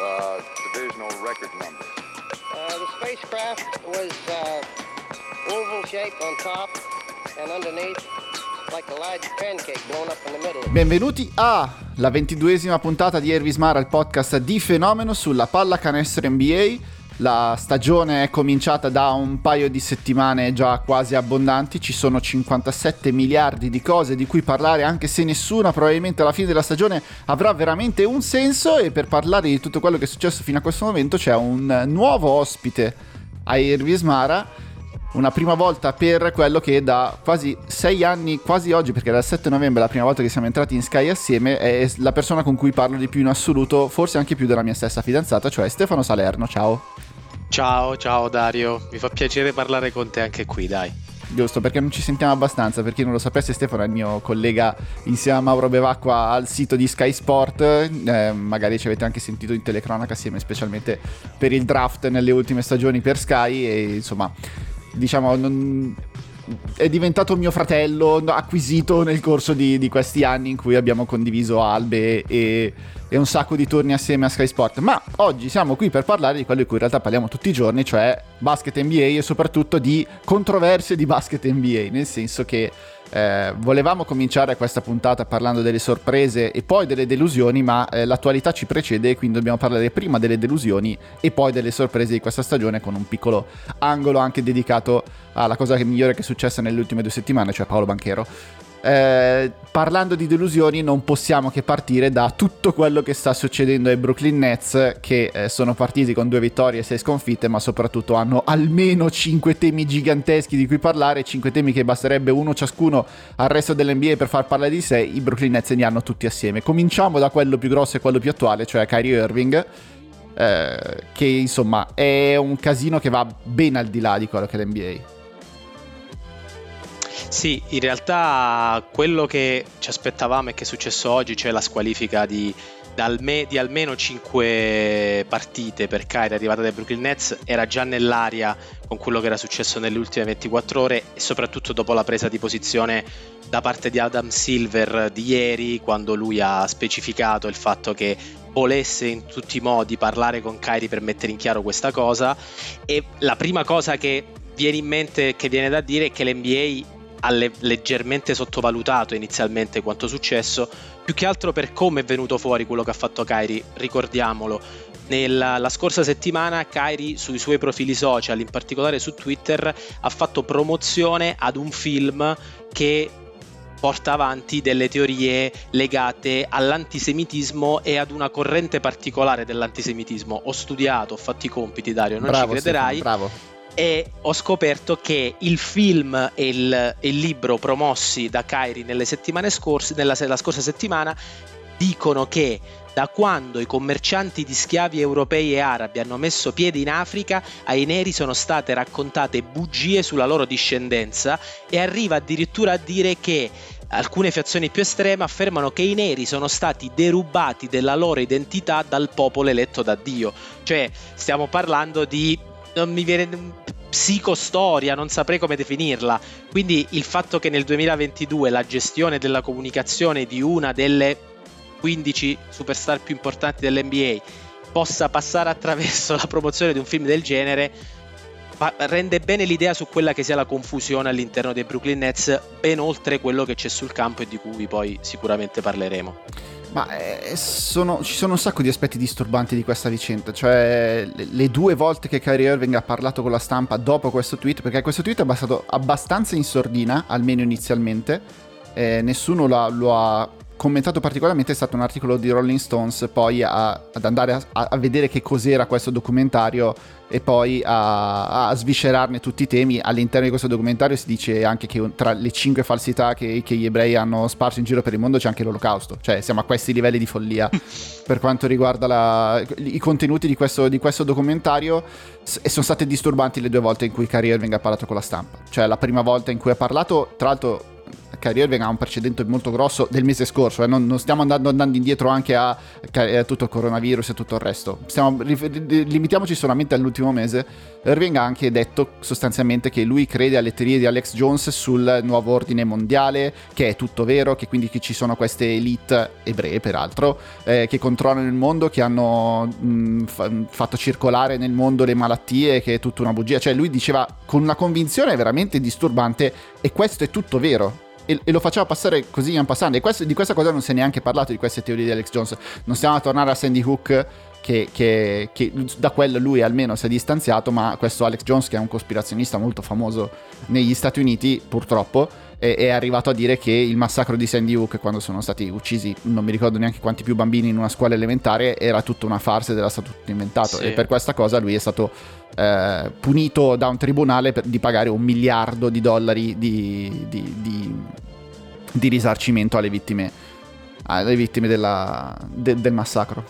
uh, divisional record number? Uh, the spacecraft was uh, oval shaped on top and underneath like a large pancake blown up in the middle. Benvenuti alla ventiduesima puntata di Ervis Mara, il podcast di fenomeno sulla pallacanestro NBA. La stagione è cominciata da un paio di settimane già quasi abbondanti, ci sono 57 miliardi di cose di cui parlare, anche se nessuna probabilmente alla fine della stagione avrà veramente un senso e per parlare di tutto quello che è successo fino a questo momento c'è un nuovo ospite a Irvis Mara, una prima volta per quello che da quasi sei anni, quasi oggi, perché dal 7 novembre è la prima volta che siamo entrati in Sky assieme, è la persona con cui parlo di più in assoluto, forse anche più della mia stessa fidanzata, cioè Stefano Salerno. Ciao. Ciao, ciao Dario, mi fa piacere parlare con te anche qui, dai. Giusto, perché non ci sentiamo abbastanza, per chi non lo sapesse Stefano è il mio collega insieme a Mauro Bevacqua al sito di Sky Sport, eh, magari ci avete anche sentito in telecronaca assieme specialmente per il draft nelle ultime stagioni per Sky e insomma diciamo non, è diventato mio fratello acquisito nel corso di, di, questi anni in cui abbiamo condiviso albe e, e, un sacco di turni assieme a Sky Sport. Ma oggi siamo qui per parlare di quello di cui in realtà parliamo tutti i giorni, cioè basket NBA e soprattutto di controversie di basket NBA, nel senso che eh, volevamo cominciare questa puntata parlando delle sorprese e poi delle delusioni, ma eh, l'attualità ci precede, quindi dobbiamo parlare prima delle delusioni e poi delle sorprese di questa stagione con un piccolo angolo anche dedicato alla cosa migliore che è successa nelle ultime due settimane, cioè Paolo Banchero. Eh, parlando di delusioni non possiamo che partire da tutto quello che sta succedendo ai Brooklyn Nets che eh, sono partiti con due vittorie e sei sconfitte ma soprattutto hanno almeno cinque temi giganteschi di cui parlare cinque temi che basterebbe uno ciascuno al resto dell'NBA per far parlare di sé. I Brooklyn Nets ne hanno tutti assieme. Cominciamo da quello più grosso e quello più attuale cioè Kyrie Irving eh, che insomma è un casino che va ben al di là di quello che è l'NBA sì, in realtà quello che ci aspettavamo e che è successo oggi, cioè la squalifica di, di almeno 5 partite per Kyrie arrivata dai Brooklyn Nets, era già nell'aria con quello che era successo nelle ultime 24 ore e soprattutto dopo la presa di posizione da parte di Adam Silver di ieri, quando lui ha specificato il fatto che volesse in tutti i modi parlare con Kyrie per mettere in chiaro questa cosa. E la prima cosa che viene in mente che viene da dire è che l'NBA ha le- leggermente sottovalutato inizialmente quanto successo, più che altro per come è venuto fuori quello che ha fatto Kairi, ricordiamolo. Nella, la scorsa settimana Kairi sui suoi profili social, in particolare su Twitter, ha fatto promozione ad un film che porta avanti delle teorie legate all'antisemitismo e ad una corrente particolare dell'antisemitismo. Ho studiato, ho fatto i compiti, Dario, non bravo, ci crederai. Stefano, bravo e ho scoperto che il film e il, il libro promossi da Kairi nelle settimane scorse, nella, la scorsa settimana dicono che da quando i commercianti di schiavi europei e arabi hanno messo piede in Africa, ai neri sono state raccontate bugie sulla loro discendenza e arriva addirittura a dire che alcune fazioni più estreme affermano che i neri sono stati derubati della loro identità dal popolo eletto da Dio. Cioè, stiamo parlando di non mi viene psicostoria, non saprei come definirla. Quindi il fatto che nel 2022 la gestione della comunicazione di una delle 15 superstar più importanti dell'NBA possa passare attraverso la promozione di un film del genere rende bene l'idea su quella che sia la confusione all'interno dei Brooklyn Nets, ben oltre quello che c'è sul campo e di cui poi sicuramente parleremo. Ma eh, sono, ci sono un sacco di aspetti disturbanti di questa vicenda, cioè le, le, due volte che Kyrie Irving ha parlato con la stampa dopo questo tweet, perché questo tweet è passato abbastanza in sordina, almeno inizialmente, eh, nessuno lo ha commentato particolarmente è stato un articolo di Rolling Stones poi a, ad andare a, a, vedere che cos'era questo documentario e poi a, a, sviscerarne tutti i temi. All'interno di questo documentario si dice anche che tra le cinque falsità che, che, gli ebrei hanno sparso in giro per il mondo c'è anche l'olocausto, cioè siamo a questi livelli di follia. Per quanto riguarda la, i contenuti di questo, di questo documentario e sono state disturbanti le due volte in cui Kyrie Irving ha parlato con la stampa, cioè la prima volta in cui ha parlato, tra l'altro Kyrie Irving ha un precedente molto grosso del mese scorso, eh, non, non, stiamo andando, andando, indietro anche a, a, tutto il coronavirus e tutto il resto. Stiamo, limitiamoci solamente all'ultimo mese. Irving ha anche detto sostanzialmente che lui crede alle teorie di Alex Jones sul nuovo ordine mondiale, che è tutto vero, che quindi che ci sono queste elite ebree peraltro, eh, che controllano il mondo, che hanno mh, fa- fatto circolare nel mondo le malattie, che è tutta una bugia. Cioè lui diceva con una convinzione veramente disturbante e questo è tutto vero e, e, lo faceva passare così in passando. E questo, di questa cosa non si è neanche parlato, di queste teorie di Alex Jones. Non stiamo a tornare a Sandy Hook, che, che, che, da quello lui almeno si è distanziato, ma questo Alex Jones, che è un cospirazionista molto famoso negli Stati Uniti, purtroppo, è, è arrivato a dire che il massacro di Sandy Hook, quando sono stati uccisi, non mi ricordo neanche quanti più bambini in una scuola elementare, era tutta una farsa ed era stato tutto inventato. Sì. E per questa cosa lui è stato eh, punito da un tribunale per, di pagare un miliardo di dollari di, di, di, di risarcimento alle vittime, alle vittime della, de, del massacro.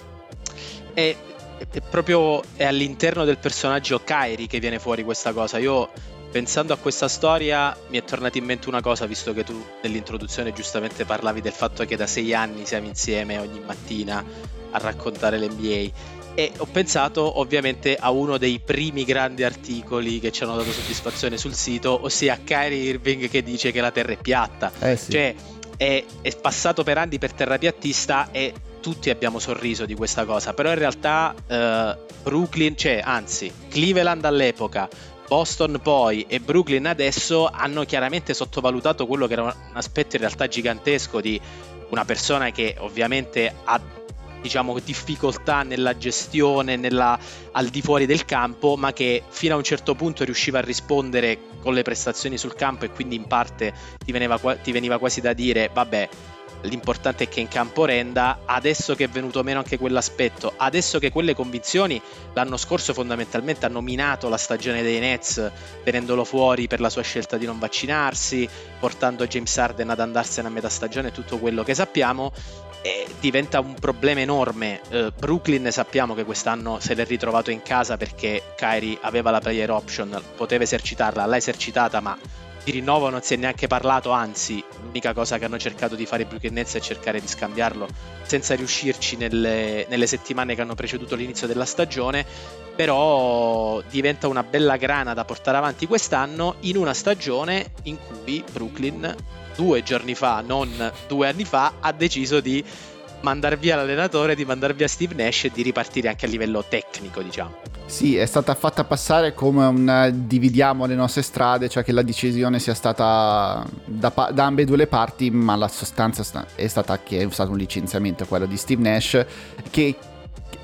E è proprio è all'interno del personaggio Kairi che viene fuori questa cosa. Io pensando a questa storia mi è tornata in mente una cosa, visto che tu nell'introduzione giustamente parlavi del fatto che da sei anni siamo insieme ogni mattina a raccontare l'NBA. E ho pensato ovviamente a uno dei primi grandi articoli che ci hanno dato soddisfazione sul sito, ossia Kyrie Irving che dice che la Terra è piatta. Eh sì. Cioè, è, è, passato per anni per terrapiattista e tutti abbiamo sorriso di questa cosa, però in realtà eh, Brooklyn, cioè anzi Cleveland all'epoca, Boston poi e Brooklyn adesso hanno chiaramente sottovalutato quello che era un aspetto in realtà gigantesco di una persona che ovviamente ha diciamo difficoltà nella gestione nella, al di fuori del campo ma che fino a un certo punto riusciva a rispondere con le prestazioni sul campo e quindi in parte ti veniva, ti veniva quasi da dire vabbè l'importante è che in campo renda, adesso che è venuto meno anche quell'aspetto, adesso che quelle convinzioni l'anno scorso fondamentalmente hanno minato la stagione dei Nets tenendolo fuori per la sua scelta di non vaccinarsi, portando James Harden ad andarsene a metà stagione, tutto quello che sappiamo, eh, diventa un problema enorme. Eh, Brooklyn sappiamo che quest'anno se l'è ritrovato in casa perché Kyrie aveva la player option, poteva esercitarla, l'ha esercitata ma di rinnovo non si è neanche parlato, anzi l'unica cosa che hanno cercato di fare i Brooklyn Nets è cercare di scambiarlo senza riuscirci nelle, nelle settimane che hanno preceduto l'inizio della stagione, però diventa una bella grana da portare avanti quest'anno in una stagione in cui Brooklyn due giorni fa, non due anni fa, ha deciso di mandare via l'allenatore, di mandare via Steve Nash e di ripartire anche a livello tecnico, diciamo. Sì, è stata fatta passare come un dividiamo le nostre strade, cioè che la decisione sia stata da, da ambedue le parti, ma la sostanza è stata che è stato un licenziamento quello di Steve Nash che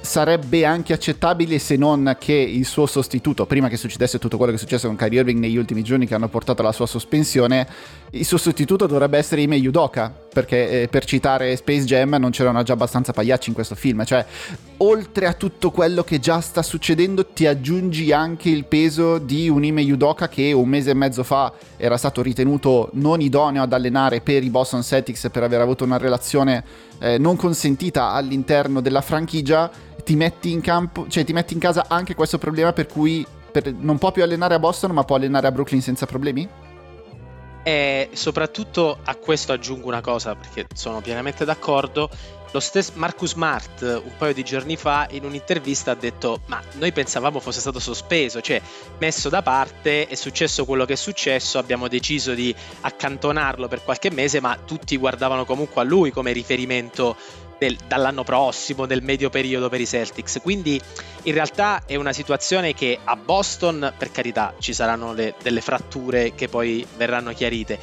sarebbe anche accettabile se non che il suo sostituto, prima che succedesse tutto quello che è successo con Kyrie Irving negli ultimi giorni che hanno portato alla sua sospensione, il suo sostituto dovrebbe essere Ime Yudoka, perché eh, per citare Space Jam non c'erano già abbastanza pagliacci in questo film, cioè oltre a tutto quello che già sta succedendo ti aggiungi anche il peso di un Ime Yudoka che un mese e mezzo fa era stato ritenuto non idoneo ad allenare per i Boston Celtics per aver avuto una relazione eh, non consentita all'interno della franchigia ti metti in campo, cioè ti metti in casa anche questo problema per cui per, non può più allenare a Boston ma può allenare a Brooklyn senza problemi? E soprattutto a questo aggiungo una cosa perché sono pienamente d'accordo. Lo stesso Marcus Smart un paio di giorni fa in un'intervista ha detto ma noi pensavamo fosse stato sospeso, cioè messo da parte, è successo quello che è successo, abbiamo deciso di accantonarlo per qualche mese ma tutti guardavano comunque a lui come riferimento del, dall'anno prossimo, del medio periodo per i Celtics. Quindi in realtà è una situazione che a Boston, per carità, ci saranno le, delle fratture che poi verranno chiarite,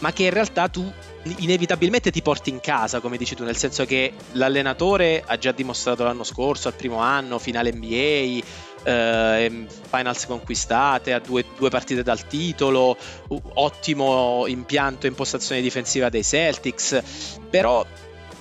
ma che in realtà tu inevitabilmente ti porti in casa, come dici tu, nel senso che l'allenatore ha già dimostrato l'anno scorso, al primo anno, finale NBA, eh, finals conquistate, a due, due, partite dal titolo, ottimo impianto impostazione difensiva dei Celtics, però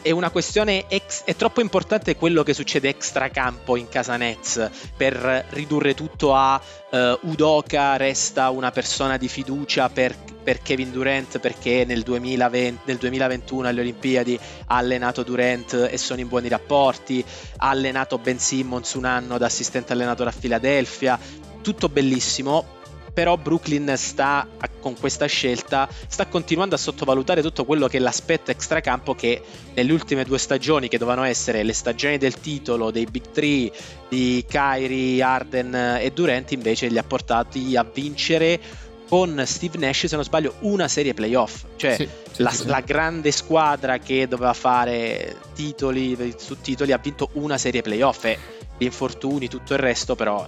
è una questione ex, è troppo importante quello che succede extracampo in casa Nets per ridurre tutto a uh, Udoka resta una persona di fiducia per, per Kevin Durant perché nel, 2020, nel 2021 alle Olimpiadi ha allenato Durant e sono in buoni rapporti, ha allenato Ben Simmons un anno da assistente allenatore a Philadelphia, tutto bellissimo, però Brooklyn sta con questa scelta sta continuando a sottovalutare tutto quello che è l'aspetto extracampo che nelle ultime due stagioni che dovevano essere le stagioni del titolo dei Big Three di Kyrie, Arden e Durant invece li ha portati a vincere con Steve Nash, se non sbaglio, una serie playoff. Cioè Sì, sì, la, sì, la grande squadra che doveva fare titoli su titoli ha vinto una serie playoff. E gli infortuni, tutto il resto, però.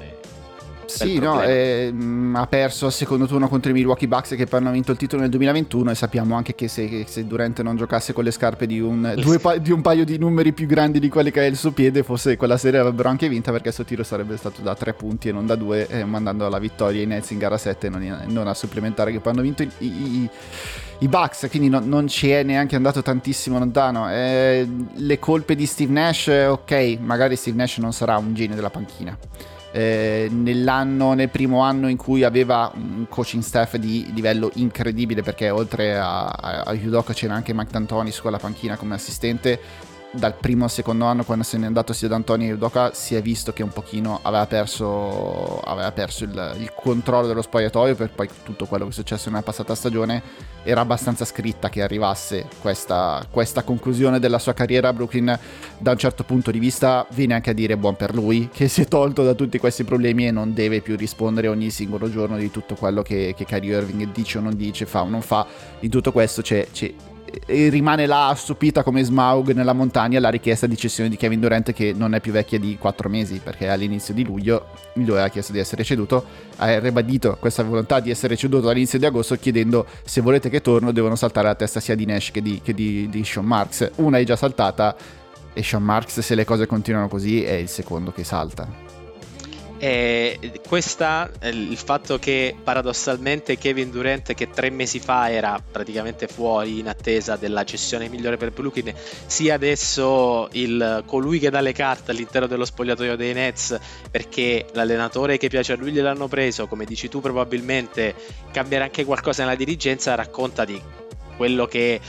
Eh, Sì, no, eh, mh, ha perso al secondo turno contro i Milwaukee Bucks che poi hanno vinto il titolo nel 2021 e sappiamo anche che se, che se Durant non giocasse con le scarpe di un, due pa- di un paio di numeri più grandi di quelli che è il suo piede, forse quella serie l'avrebbero anche vinta perché il suo tiro sarebbe stato da tre punti e non da due, eh, mandando alla vittoria i Nets in gara 7 e non, in- non a supplementare che poi hanno vinto i, i- i- i Bucks, quindi no- non ci è neanche andato tantissimo lontano. Eh, le colpe di Steve Nash, eh, ok, magari Steve Nash non sarà un genio della panchina eh, nell'anno, nel primo anno in cui aveva un coaching staff di livello incredibile perché oltre a, a, a Udoka c'era anche Mike D'Antoni su quella panchina come assistente dal primo al secondo anno quando se n'è andato sia D'Antoni e Udoka si è visto che un pochino aveva perso, aveva perso il, il controllo dello spogliatoio per poi tutto quello che è successo nella passata stagione. Era abbastanza scritta che arrivasse questa, questa conclusione della sua carriera Brooklyn da un certo punto di vista viene anche a dire buon per lui che si è tolto da tutti questi problemi e non deve più rispondere ogni singolo giorno di tutto quello che, che Kyrie Irving dice o non dice, fa o non fa. In tutto questo c'è, c'è- rimane là stupita come Smaug nella montagna la richiesta di cessione di Kevin Durant che non è più vecchia di 4 mesi perché all'inizio di luglio lui aveva chiesto di essere ceduto ha ribadito questa volontà di essere ceduto all'inizio di agosto chiedendo se volete che torno devono saltare la testa sia di Nash che di, che di, di Sean Marks. Una è già saltata e Sean Marks se le cose continuano così è il secondo che salta E questa, eh, il fatto che paradossalmente Kevin Durant, che tre mesi fa era praticamente fuori in attesa della gestione migliore per Brooklyn, sia adesso il, colui che dà le carte all'interno dello spogliatoio dei Nets perché l'allenatore che piace a lui gliel'hanno preso, come dici tu probabilmente cambierà anche qualcosa nella dirigenza, racconta di quello che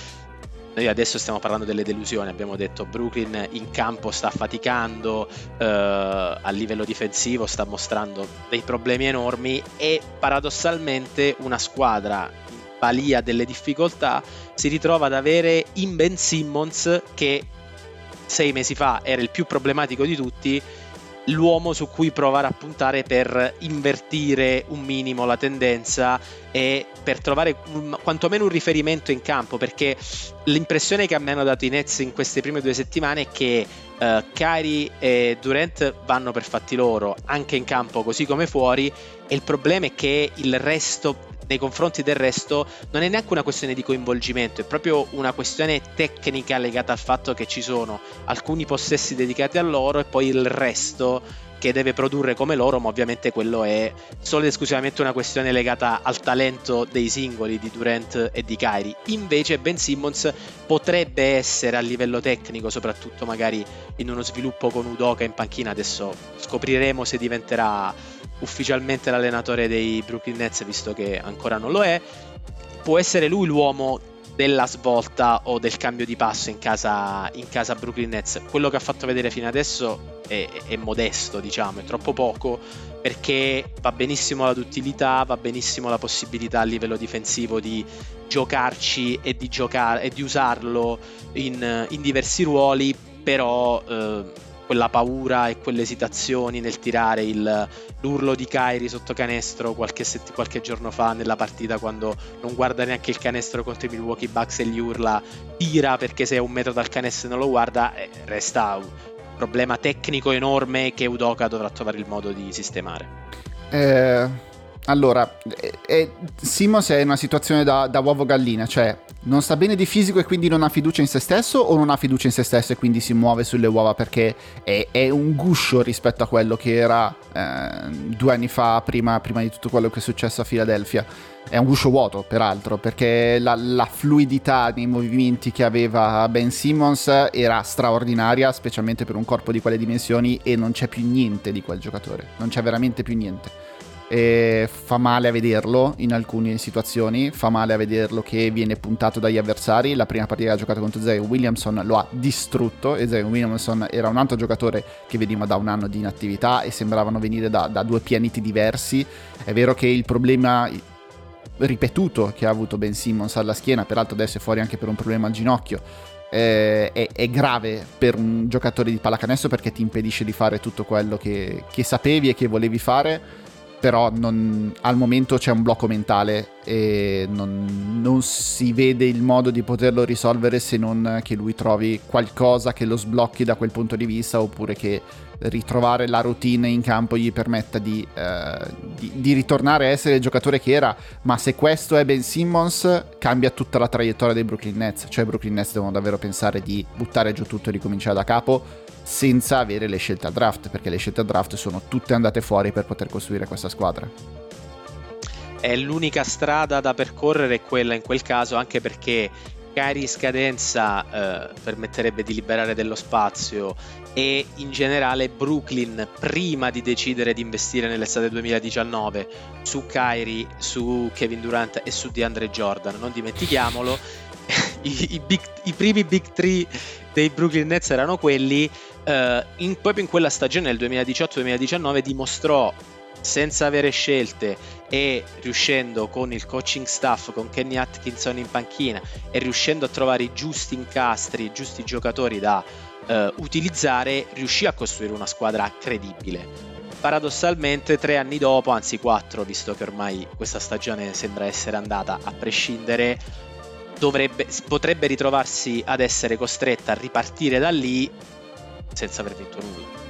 noi adesso stiamo parlando delle delusioni, abbiamo detto Brooklyn in campo sta faticando, eh, a livello difensivo sta mostrando dei problemi enormi e paradossalmente una squadra in balia delle difficoltà si ritrova ad avere in Ben Simmons che sei mesi fa era il più problematico di tutti l'uomo su cui provare a puntare per invertire un minimo la tendenza e per trovare un- quantomeno un riferimento in campo perché l'impressione che me hanno dato i Nets in queste prime due settimane è che eh, Kyrie e Durant vanno per fatti loro anche in campo così come fuori e il problema è che il resto nei confronti del resto non è neanche una questione di coinvolgimento, è proprio una questione tecnica legata al fatto che ci sono alcuni possessi dedicati a loro e poi il resto che deve produrre come loro, ma ovviamente quello è solo ed esclusivamente una questione legata al talento dei singoli di Durant e di Kyrie. Invece Ben Simmons potrebbe essere a livello tecnico, soprattutto magari in uno sviluppo con Udoka in panchina, adesso scopriremo se diventerà ufficialmente l'allenatore dei Brooklyn Nets, visto che ancora non lo è. Può essere lui l'uomo della svolta o del cambio di passo in casa, in casa Brooklyn Nets. Quello che ha fatto vedere fino adesso è, è modesto, diciamo, è troppo poco perché va benissimo la duttilità, va benissimo la possibilità a livello difensivo di giocarci e di, giocare, e di usarlo in, in diversi ruoli, però eh, quella paura e quelle esitazioni nel tirare il, l'urlo di Kyrie sotto canestro qualche, sett- qualche giorno fa nella partita quando non guarda neanche il canestro contro i Milwaukee Bucks e gli urla tira perché sei a un metro dal canestro e non lo guarda, eh, resta un problema tecnico enorme che Udoka dovrà trovare il modo di sistemare. Eh, allora, eh, eh, Simmons è in una situazione da, da uovo gallina, cioè non sta bene di fisico e quindi non ha fiducia in se stesso o non ha fiducia in se stesso e quindi si muove sulle uova perché è, è un guscio rispetto a quello che era eh, due anni fa, prima, prima di tutto quello che è successo a Filadelfia. È un guscio vuoto, peraltro, perché la, la fluidità nei movimenti che aveva Ben Simmons era straordinaria, specialmente per un corpo di quelle dimensioni, e non c'è più niente di quel giocatore. Non c'è veramente più niente. E fa male a vederlo in alcune situazioni, fa male a vederlo che viene puntato dagli avversari. La prima partita che ha giocato contro Zion Williamson lo ha distrutto e Zion Williamson era un altro giocatore che veniva da un anno di inattività e sembravano venire da, da due pianeti diversi. È vero che il problema ripetuto che ha avuto Ben Simmons alla schiena, peraltro adesso è fuori anche per un problema al ginocchio, eh, è, è, grave per un giocatore di pallacanestro perché ti impedisce di fare tutto quello che, che sapevi e che volevi fare però non, al momento c'è un blocco mentale e non, non, si vede il modo di poterlo risolvere se non che lui trovi qualcosa che lo sblocchi da quel punto di vista oppure che ritrovare la routine in campo gli permetta di, eh, di, di ritornare a essere il giocatore che era. Ma se questo è Ben Simmons cambia tutta la traiettoria dei Brooklyn Nets. Cioè i Brooklyn Nets devono davvero pensare di buttare giù tutto e ricominciare da capo senza avere le scelte al draft, perché le scelte al draft sono tutte andate fuori per poter costruire questa squadra. È l'unica strada da percorrere quella in quel caso, anche perché Cari scadenza eh, permetterebbe di liberare dello spazio e in generale Brooklyn prima di decidere di investire nell'estate 2019 su Kyrie, su Kevin Durant e su DeAndre Jordan, non dimentichiamolo, i, i, big, i primi big three dei Brooklyn Nets erano quelli uh, in, proprio in quella stagione del 2018-2019 dimostrò senza avere scelte e riuscendo con il coaching staff, con Kenny Atkinson in panchina e riuscendo a trovare i giusti incastri, i giusti giocatori da uh, utilizzare, riuscì a costruire una squadra credibile. Paradossalmente, tre anni dopo, anzi quattro, visto che ormai questa stagione sembra essere andata a prescindere, dovrebbe, potrebbe ritrovarsi ad essere costretta a ripartire da lì senza aver vinto nulla.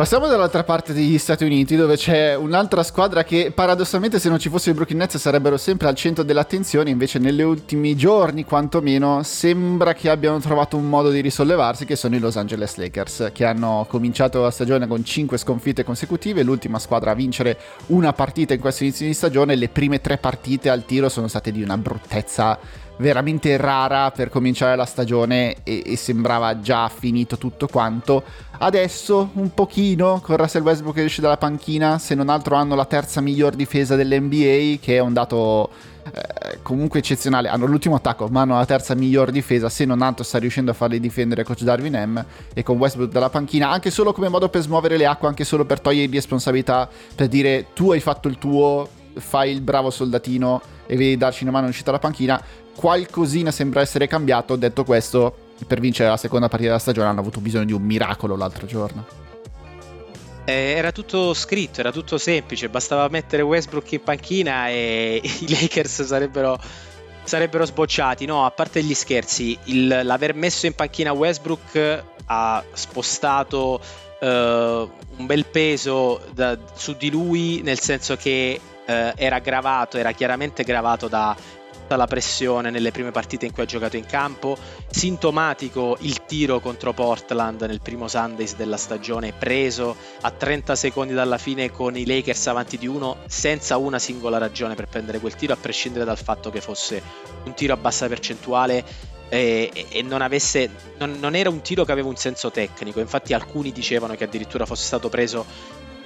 Passiamo dall'altra parte degli Stati Uniti dove c'è un'altra squadra che paradossalmente se non ci fosse i Brooklyn Nets sarebbero sempre al centro dell'attenzione, invece negli ultimi giorni quantomeno sembra che abbiano trovato un modo di risollevarsi che sono i Los Angeles Lakers che hanno cominciato la stagione con 5 sconfitte consecutive, l'ultima squadra a vincere una partita in questo inizio di stagione, le prime tre partite al tiro sono state di una bruttezza veramente rara per cominciare la stagione e, e, sembrava già finito tutto quanto. Adesso un pochino con Russell Westbrook che esce dalla panchina, se non altro hanno la terza miglior difesa dell'NBA che è un dato eh, comunque eccezionale. Hanno l'ultimo attacco ma hanno la terza miglior difesa, se non altro sta riuscendo a farli difendere coach Darwin M e con Westbrook dalla panchina anche solo come modo per smuovere le acque, anche solo per togliere responsabilità, per dire tu hai fatto il tuo, fai il bravo soldatino e vedi darci una mano in uscita dalla panchina qualcosina sembra essere cambiato. Detto questo, per vincere la seconda partita della stagione hanno avuto bisogno di un miracolo l'altro giorno. Eh, era tutto scritto, era tutto semplice, bastava mettere Westbrook in panchina e i Lakers sarebbero, sarebbero sbocciati. No, a parte gli scherzi, il, l'aver messo in panchina Westbrook ha spostato uh, un bel peso da, su di lui, nel senso che uh, era gravato, era chiaramente gravato da la pressione nelle prime partite in cui ha giocato in campo. Sintomatico il tiro contro Portland nel primo Sundays della stagione, preso a 30 secondi dalla fine con i Lakers avanti di uno, senza una singola ragione per prendere quel tiro, a prescindere dal fatto che fosse un tiro a bassa percentuale e, e non, avesse, non, non, era un tiro che aveva un senso tecnico. Infatti, alcuni dicevano che addirittura fosse stato preso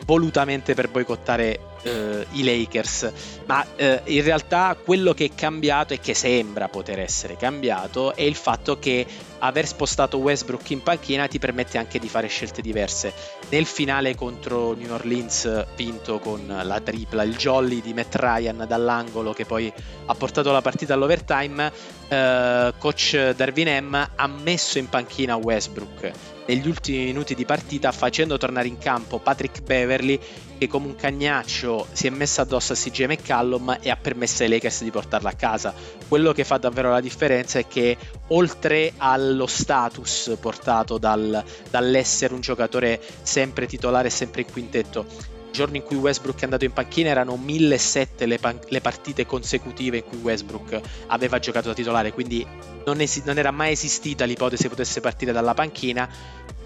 volutamente per boicottare uh, i Lakers, ma uh, in realtà quello che è cambiato e che sembra poter essere cambiato è il fatto che aver spostato Westbrook in panchina ti permette anche di fare scelte diverse. Nel finale contro New Orleans vinto con la tripla, il jolly di Matt Ryan dall'angolo che poi ha portato la partita all'overtime, uh, coach Darwin M ha messo in panchina Westbrook negli ultimi minuti di partita facendo tornare in campo Patrick Beverly che come un cagnaccio si è messo addosso a CJ McCallum e ha permesso ai Lakers di portarla a casa. Quello che fa davvero la differenza è che oltre allo status portato dal, dall'essere un giocatore sempre titolare e sempre in quintetto, giorno in cui Westbrook è andato in panchina erano 1007 le, pan- le partite consecutive in cui Westbrook aveva giocato da titolare, quindi non, esi- non era mai esistita l'ipotesi che potesse partire dalla panchina.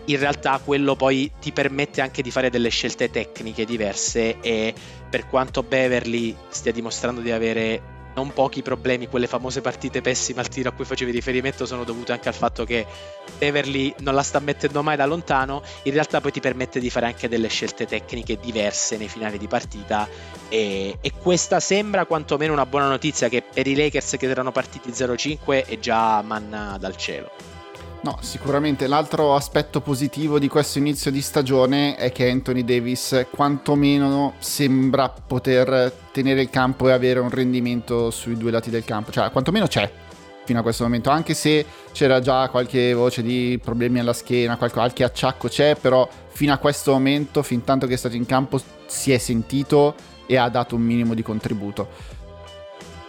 In realtà quello poi ti permette anche di fare delle scelte tecniche diverse e per quanto Beverly stia dimostrando di avere non pochi problemi, quelle famose partite pessime al tiro a cui facevi riferimento sono dovute anche al fatto che Beverly non la sta mettendo mai da lontano, in realtà poi ti permette di fare anche delle scelte tecniche diverse nei finali di partita e, e questa sembra quantomeno una buona notizia che per i Lakers che erano partiti 0-5 è già manna dal cielo. No, sicuramente l'altro aspetto positivo di questo inizio di stagione è che Anthony Davis quantomeno sembra poter tenere il campo e avere un rendimento sui due lati del campo, cioè quantomeno c'è fino a questo momento, anche se c'era già qualche voce di problemi alla schiena, qualche acciacco c'è, però fino a questo momento, fin tanto che è stato in campo, si è sentito e ha dato un minimo di contributo.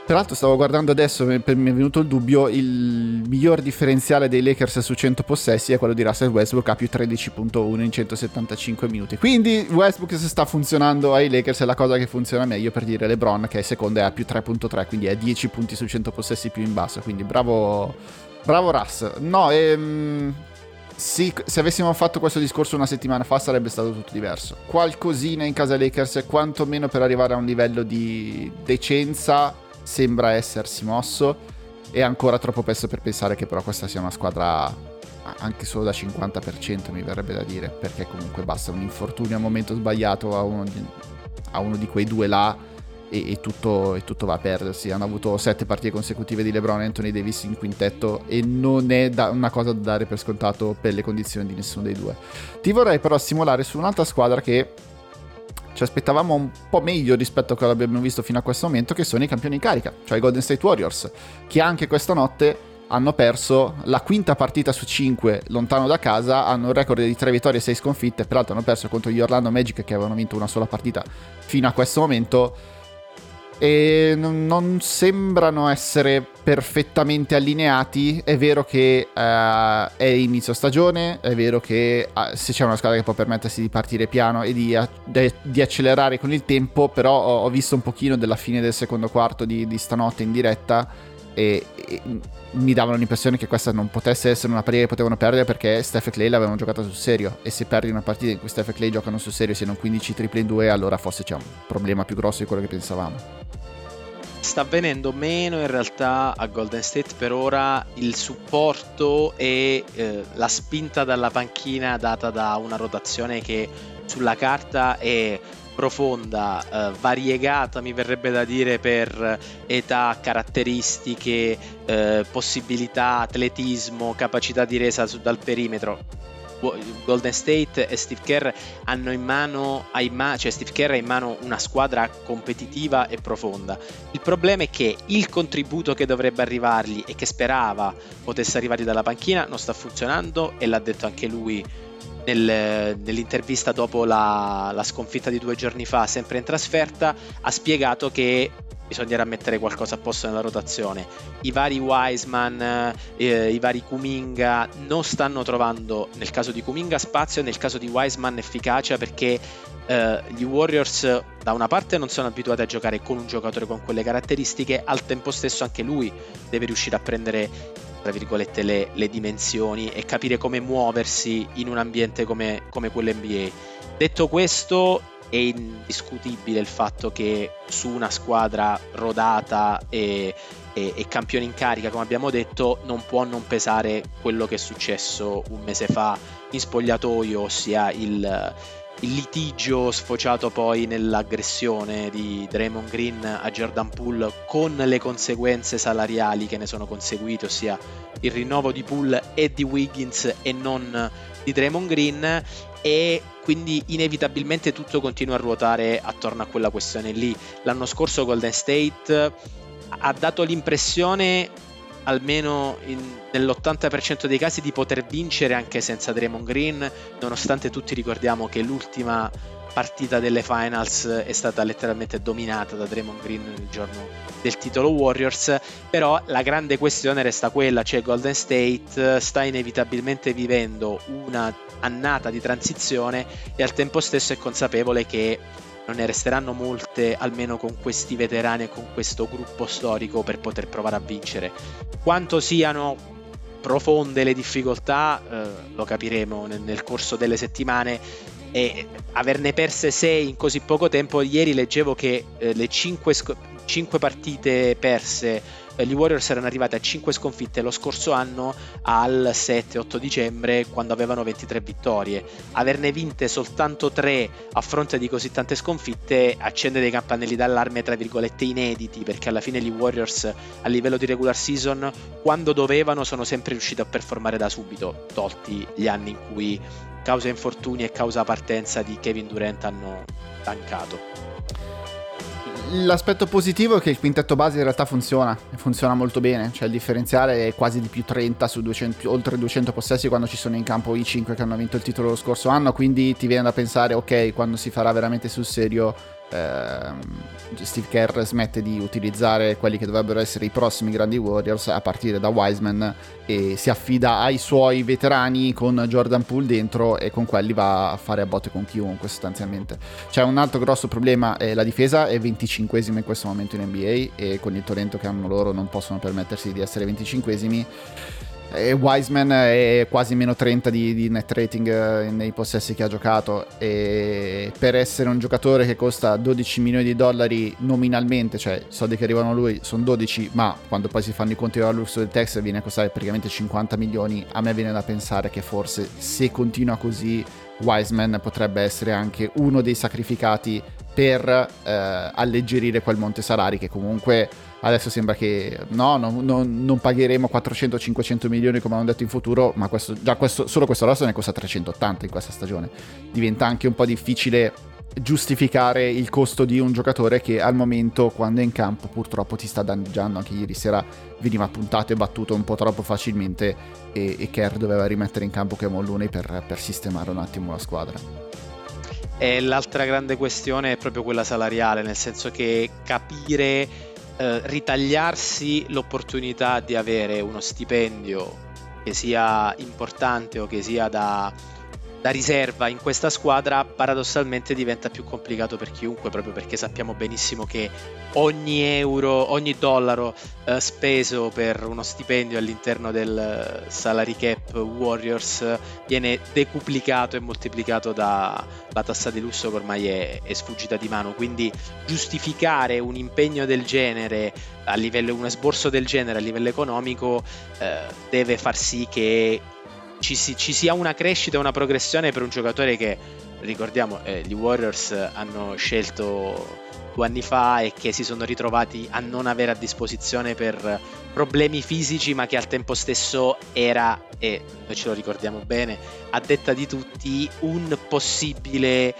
Peraltro stavo guardando adesso, mi è venuto il dubbio, il miglior differenziale dei Lakers su 100 possessi è quello di Russell Westbrook a più 13.1 in 175 minuti. Quindi Westbrook se sta funzionando ai Lakers è la cosa che funziona meglio per dire LeBron che è secondo è a più 3.3, quindi è 10 punti su 100 possessi più in basso, quindi bravo, bravo Russ. No, ehm, sì, se avessimo fatto questo discorso una settimana fa sarebbe stato tutto diverso. Qualcosina in casa Lakers, quantomeno per arrivare a un livello di decenza sembra essersi mosso e ancora troppo presto per pensare che però questa sia una squadra anche solo da 50% mi verrebbe da dire perché comunque basta un infortunio a momento sbagliato a uno di, a uno di quei due là e, e, tutto, e, tutto, va a perdersi. Hanno avuto sette partite consecutive di LeBron e Anthony Davis in quintetto e non è da, una cosa da dare per scontato per le condizioni di nessuno dei due. Ti vorrei però stimolare su un'altra squadra che ci aspettavamo un po' meglio rispetto a quello che abbiamo visto fino a questo momento, che sono i campioni in carica, cioè i Golden State Warriors, che anche questa notte hanno perso la quinta partita su 5 lontano da casa, hanno un record di 3 vittorie e 6 sconfitte, peraltro hanno perso contro gli Orlando Magic che avevano vinto una sola partita fino a questo momento e non sembrano essere perfettamente allineati. È vero che uh, è inizio stagione, è vero che uh, se c'è una squadra che può permettersi di partire piano e di, de- di accelerare con il tempo, però ho, ho, visto un pochino della fine del secondo quarto di, di stanotte in diretta e, e, mi davano l'impressione che questa non potesse essere una partita che potevano perdere perché Steph e Clay l'avevano giocata sul serio. E se perdi una partita in cui Steph e Clay giocano sul serio e siano 15 triple in 2 allora forse c'è un problema più grosso di quello che pensavamo. Sta avvenendo meno in realtà a Golden State per ora il supporto e eh, la spinta dalla panchina data da una rotazione che sulla carta è profonda, eh, variegata mi verrebbe da dire per età, caratteristiche, eh, possibilità, atletismo, capacità di resa su, dal perimetro Golden State e Steve Kerr hanno in mano, mano, cioè Steve Kerr ha in mano una squadra competitiva e profonda. Il problema è che il contributo che dovrebbe arrivargli e che sperava potesse arrivare dalla panchina non sta funzionando e l'ha detto anche lui nel, nell'intervista dopo la, la, sconfitta di due giorni fa, sempre in trasferta, ha spiegato che bisognerà mettere qualcosa a posto nella rotazione. I vari Wiseman, eh, i vari Kuminga non stanno trovando, nel caso di Kuminga, spazio, nel caso di Wiseman efficacia perché eh, gli Warriors da una parte non sono abituati a giocare con un giocatore con quelle caratteristiche, al tempo stesso anche lui deve riuscire a prendere tra virgolette le, le dimensioni e capire come muoversi in un ambiente come, come quello NBA. Detto questo, è indiscutibile il fatto che su una squadra rodata e, e, e, campione in carica, come abbiamo detto, non può non pesare quello che è successo un mese fa in spogliatoio, ossia il, il litigio sfociato poi nell'aggressione di Draymond Green a Jordan Poole con le conseguenze salariali che ne sono conseguite, ossia il rinnovo di Poole e di Wiggins e non di Draymond Green e quindi inevitabilmente tutto continua a ruotare attorno a quella questione lì. L'anno scorso Golden State ha dato l'impressione almeno in, nell'80% dei casi di poter vincere anche senza Draymond Green, nonostante tutti ricordiamo che l'ultima partita delle finals è stata letteralmente dominata da Draymond Green il giorno del titolo Warriors, però la grande questione resta quella, cioè Golden State sta inevitabilmente vivendo una annata di transizione e al tempo stesso è consapevole che non ne resteranno molte, almeno con questi veterani e con questo gruppo storico per poter provare a vincere. Quanto siano profonde le difficoltà, eh, lo capiremo nel, nel corso delle settimane e averne perse 6 in così poco tempo, ieri leggevo che eh, le 5, sc- 5 partite perse gli Warriors erano arrivati a 5 sconfitte lo scorso anno al 7-8 dicembre quando avevano 23 vittorie. Averne vinte soltanto 3 a fronte di così tante sconfitte accende dei campanelli d'allarme tra virgolette inediti perché alla fine gli Warriors a livello di regular season quando dovevano sono sempre riusciti a performare da subito, tolti gli anni in cui causa infortuni e causa partenza di Kevin Durant hanno tancato. L'aspetto positivo è che il quintetto base in realtà funziona, funziona molto bene, cioè il differenziale è quasi di più 30 su 200, oltre 200 possessi quando ci sono in campo i 5 che hanno vinto il titolo lo scorso anno, quindi ti viene da pensare ok, quando si farà veramente sul serio Ehm, Steve Kerr smette di utilizzare quelli che dovrebbero essere i prossimi grandi Warriors a partire da Wiseman e si affida ai suoi veterani con Jordan Poole dentro e con quelli va a fare a botte con chiunque sostanzialmente. C'è un altro grosso problema, è la difesa è 25esima in questo momento in NBA e con il talento che hanno loro non possono permettersi di essere 25esimi e Wiseman è quasi meno 30 di, di, net rating eh, nei possessi che ha giocato. E per essere un giocatore che costa 12 milioni di dollari nominalmente, cioè i soldi che arrivano a lui sono 12, ma quando poi si fanno i conti della lusso del Texas viene a costare praticamente 50 milioni, a me viene da pensare che forse se continua così Wiseman potrebbe essere anche uno dei sacrificati per eh, alleggerire quel monte salari che comunque Adesso sembra che no, no, no non pagheremo 400-500 milioni come hanno detto in futuro, ma questo, già questo, solo questo roster ne costa 380 in questa stagione. Diventa anche un po' difficile giustificare il costo di un giocatore che al momento quando è in campo purtroppo ti sta danneggiando anche ieri sera veniva puntato e battuto un po' troppo facilmente e, e Kerr doveva rimettere in campo Kevin Looney per, per sistemare un attimo la squadra e l'altra grande questione è proprio quella salariale nel senso che capire eh, ritagliarsi l'opportunità di avere uno stipendio che sia importante o che sia da, da riserva in questa squadra paradossalmente diventa più complicato per chiunque proprio perché sappiamo benissimo che ogni euro, ogni dollaro eh, speso per uno stipendio all'interno del salary cap Warriors viene decuplicato e moltiplicato dalla tassa di lusso che ormai è, è, sfuggita di mano. Quindi giustificare un impegno del genere a livello, un esborso del genere a livello economico eh, deve far sì che ci, si, ci sia una crescita e una progressione per un giocatore che ricordiamo eh, gli Warriors hanno scelto due anni fa e che si sono ritrovati a non avere a disposizione per problemi fisici, ma che al tempo stesso era, e noi ce lo ricordiamo bene, a detta di tutti, un possibile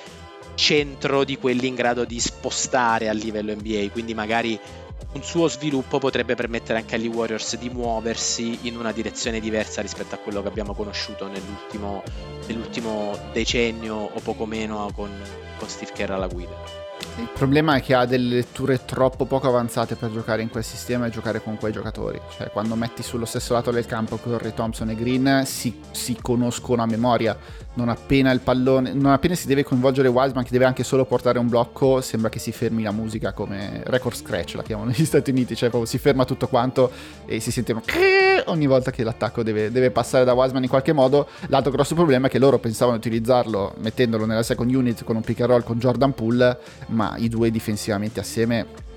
centro di quelli in grado di spostare a livello NBA, quindi magari un suo sviluppo potrebbe permettere anche agli Warriors di muoversi in una direzione diversa rispetto a quello che abbiamo conosciuto nell'ultimo, nell'ultimo decennio o poco meno con, con Steve Kerr alla guida. Il problema è che ha delle letture troppo poco avanzate per giocare in quel sistema e giocare con quei giocatori. Cioè, quando metti sullo stesso lato del campo Curry, Thompson e Green, si, si conoscono a memoria. Non appena il pallone, non appena si deve coinvolgere Wiseman, che deve anche solo portare un blocco, sembra che si fermi la musica come record scratch, la chiamano negli Stati Uniti. Cioè, proprio si ferma tutto quanto e si sente ogni volta che l'attacco deve, deve passare da Wiseman in qualche modo. L'altro grosso problema è che loro pensavano di utilizzarlo mettendolo nella second unit con un pick and roll con Jordan Poole, ma i due difensivamente assieme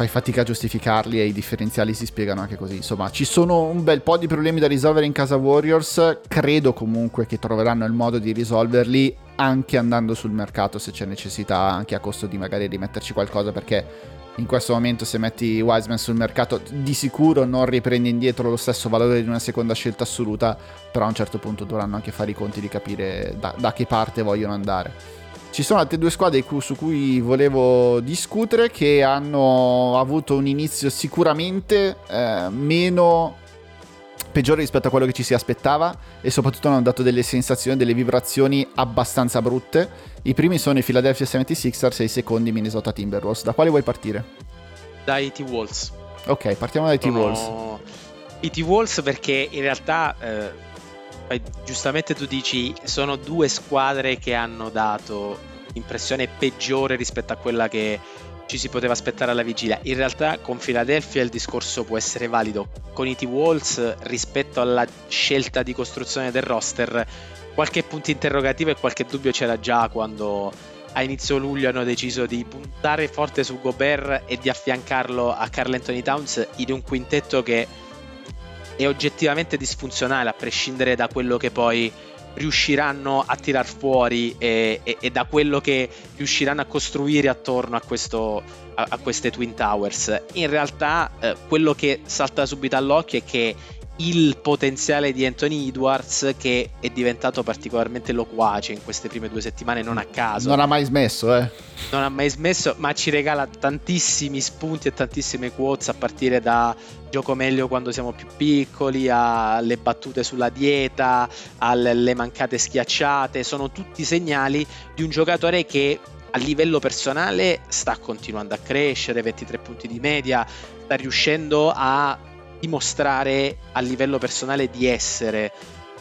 fai fatica a giustificarli e i differenziali si spiegano anche così. Insomma, ci sono un bel po' di problemi da risolvere in casa Warriors. Credo comunque che troveranno il modo di risolverli anche andando sul mercato se c'è necessità, anche a costo di magari rimetterci qualcosa perché in questo momento se metti Wiseman sul mercato di sicuro non riprendi indietro lo stesso valore di una seconda scelta assoluta, però a un certo punto dovranno anche fare i conti di capire da, da che parte vogliono andare. Ci sono altre due squadre su cui volevo discutere che hanno avuto un inizio sicuramente eh, meno peggiore rispetto a quello che ci si aspettava e soprattutto hanno dato delle sensazioni, delle vibrazioni abbastanza brutte. I primi sono i Philadelphia 76ers e i secondi Minnesota Timberwolves. Da quale vuoi partire? Dai T-Wolves. Ok, partiamo dai T-Wolves. I T-Wolves perché in realtà... Eh giustamente tu dici sono due squadre che hanno dato impressione peggiore rispetto a quella che ci si poteva aspettare alla vigilia. In realtà con Philadelphia il discorso può essere valido. Con i T-Wolves rispetto alla scelta di costruzione del roster qualche punto interrogativo e qualche dubbio c'era già quando a inizio luglio hanno deciso di puntare forte su Gobert e di affiancarlo a Carl Anthony Towns in un quintetto che è oggettivamente disfunzionale a prescindere da quello che poi riusciranno a tirar fuori e, e, e da quello che riusciranno a costruire attorno a, questo, a, a queste Twin Towers. In realtà eh, quello che salta subito all'occhio è che il potenziale di Anthony Edwards che è diventato particolarmente loquace in queste prime due settimane non a caso. Non ha mai smesso, eh. Non ha mai smesso, ma ci regala tantissimi spunti e tantissime quotes a partire da gioco meglio quando siamo più piccoli, alle battute sulla dieta, alle mancate schiacciate, sono tutti segnali di un giocatore che a livello personale sta continuando a crescere, 23 punti di media, sta riuscendo a dimostrare a livello personale di essere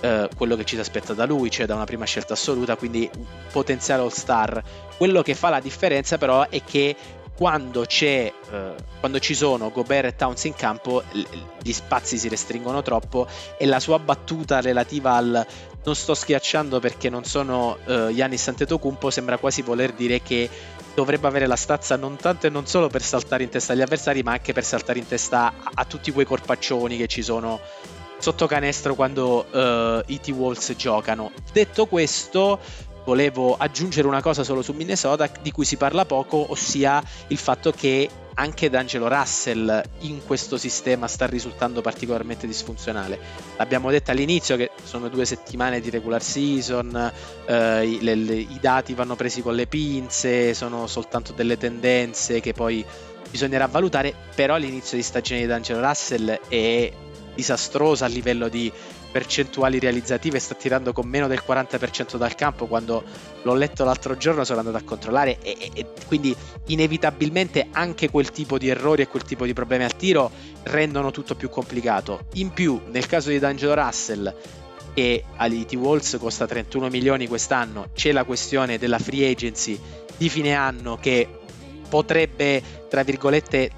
eh, quello che ci si aspetta da lui, cioè da una prima scelta assoluta, quindi potenziale all star. Quello che fa la differenza però è che quando, eh, quando ci sono Gobert e Towns in campo gli spazi si restringono troppo e la sua battuta relativa al non sto schiacciando perché non sono uh, Giannis Antetokounmpo sembra quasi voler dire che dovrebbe avere la stazza non tanto e non solo per saltare in testa agli avversari, ma anche per saltare in testa a, a tutti quei corpaccioni che ci sono sotto canestro quando uh, i T-Wolves giocano. Detto questo, volevo aggiungere una cosa solo su Minnesota di cui si parla poco, ossia il fatto che anche D'Angelo Russell in questo sistema sta risultando particolarmente disfunzionale. L'abbiamo detto all'inizio che sono due settimane di regular season, eh, i, le, le, i dati vanno presi con le pinze, sono soltanto delle tendenze che poi bisognerà valutare, però l'inizio di stagione di D'Angelo Russell è disastrosa a livello di percentuali realizzative sta tirando con meno del 40% dal campo quando l'ho letto l'altro giorno sono andato a controllare e, e, e, quindi inevitabilmente anche quel tipo di errori e quel tipo di problemi al tiro rendono tutto più complicato. In più nel caso di D'Angelo Russell che agli T-Walls costa 31 milioni quest'anno c'è la questione della free agency di fine anno che potrebbe tra virgolette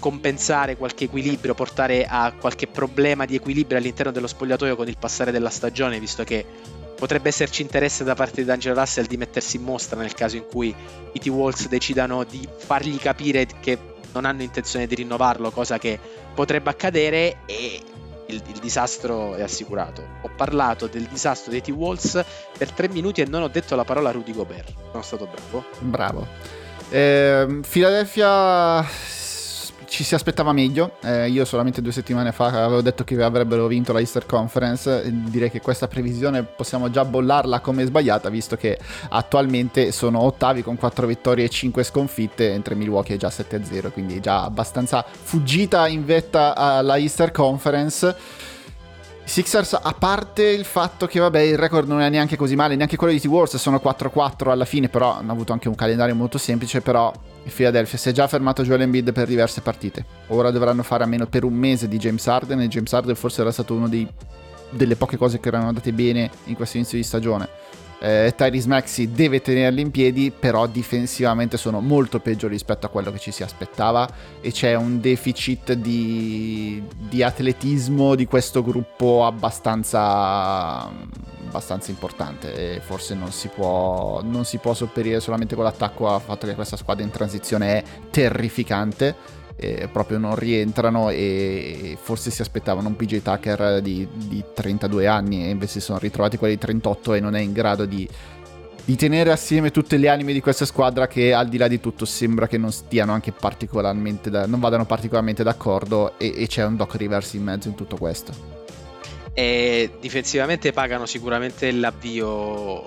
scompensare qualche equilibrio, portare a qualche problema di equilibrio all'interno dello spogliatoio con il passare della stagione, visto che potrebbe esserci interesse da parte di D'Angelo Russell di mettersi in mostra nel caso in cui i T-Wolves decidano di fargli capire che non hanno intenzione di rinnovarlo, cosa che potrebbe accadere e il, il, disastro è assicurato. Ho parlato del disastro dei T-Wolves per tre minuti e non ho detto la parola Rudy Gobert. Sono stato bravo. Bravo. Eh, Philadelphia ci si aspettava meglio. Eh, io solamente due settimane fa avevo detto che avrebbero vinto la Easter Conference. Direi che questa previsione possiamo già bollarla come sbagliata, visto che attualmente sono ottavi con 4 vittorie e 5 sconfitte, mentre Milwaukee è già 7-0, quindi già abbastanza fuggita in vetta alla Easter Conference. Sixers, a parte il fatto che vabbè il record non è neanche così male, neanche quello di T-Wars sono 4-4 alla fine, però hanno avuto anche un calendario molto semplice, però il Philadelphia si è già fermato Joel Embiid per diverse partite. Ora dovranno fare a meno per un mese di James Harden e James Harden forse era stato una delle poche cose che erano andate bene in questo inizio di stagione. Eh, Tyrese Maxi deve tenerli in piedi, però difensivamente sono molto peggio rispetto a quello che ci si aspettava. E c'è un deficit di, di atletismo di questo gruppo abbastanza, abbastanza importante. E forse non si, può, non si può sopperire solamente con l'attacco al fatto che questa squadra in transizione è terrificante eh, proprio non rientrano e forse si aspettavano un PJ Tucker di, di 32 anni e invece si sono ritrovati quelli di 38 e non è in grado di, di tenere assieme tutte le anime di questa squadra che al di là di tutto sembra che non stiano anche particolarmente da, non vadano particolarmente d'accordo e, e c'è un Doc Rivers in mezzo in tutto questo. E difensivamente pagano sicuramente l'avvio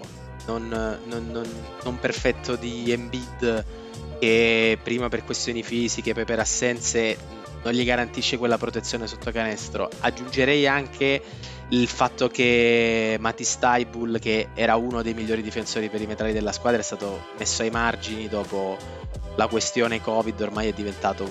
non, non, non, non perfetto di Embiid che prima per questioni fisiche, poi per assenze non gli garantisce quella protezione sotto canestro. Aggiungerei anche il fatto che Matis Taibul, che era uno dei migliori difensori perimetrali della squadra, è stato messo ai margini dopo la questione Covid, ormai è diventato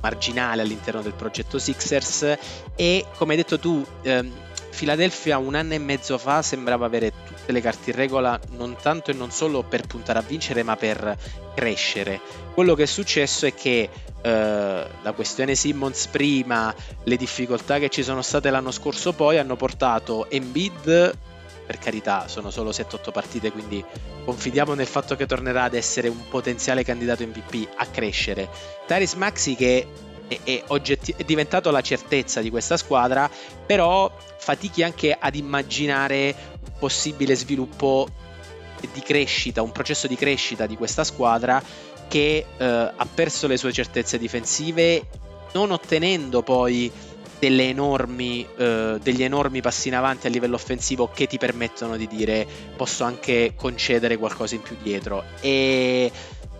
marginale all'interno del progetto Sixers e come hai detto tu ehm, Philadelphia un anno e mezzo fa sembrava avere tutte le carte in regola non tanto e non solo per puntare a vincere ma per crescere. Quello che è successo è che eh, la questione Simmons prima, le difficoltà che ci sono state l'anno scorso poi hanno portato Embiid per carità sono solo 7-8 partite, quindi confidiamo nel fatto che tornerà ad essere un potenziale candidato MVP a crescere. Taris Maxi che è, è, oggetti- è diventato la certezza di questa squadra, però fatichi anche ad immaginare un possibile sviluppo di crescita, un processo di crescita di questa squadra che eh, ha perso le sue certezze difensive, non ottenendo poi enormi, eh, degli enormi passi in avanti a livello offensivo che ti permettono di dire posso anche concedere qualcosa in più dietro. E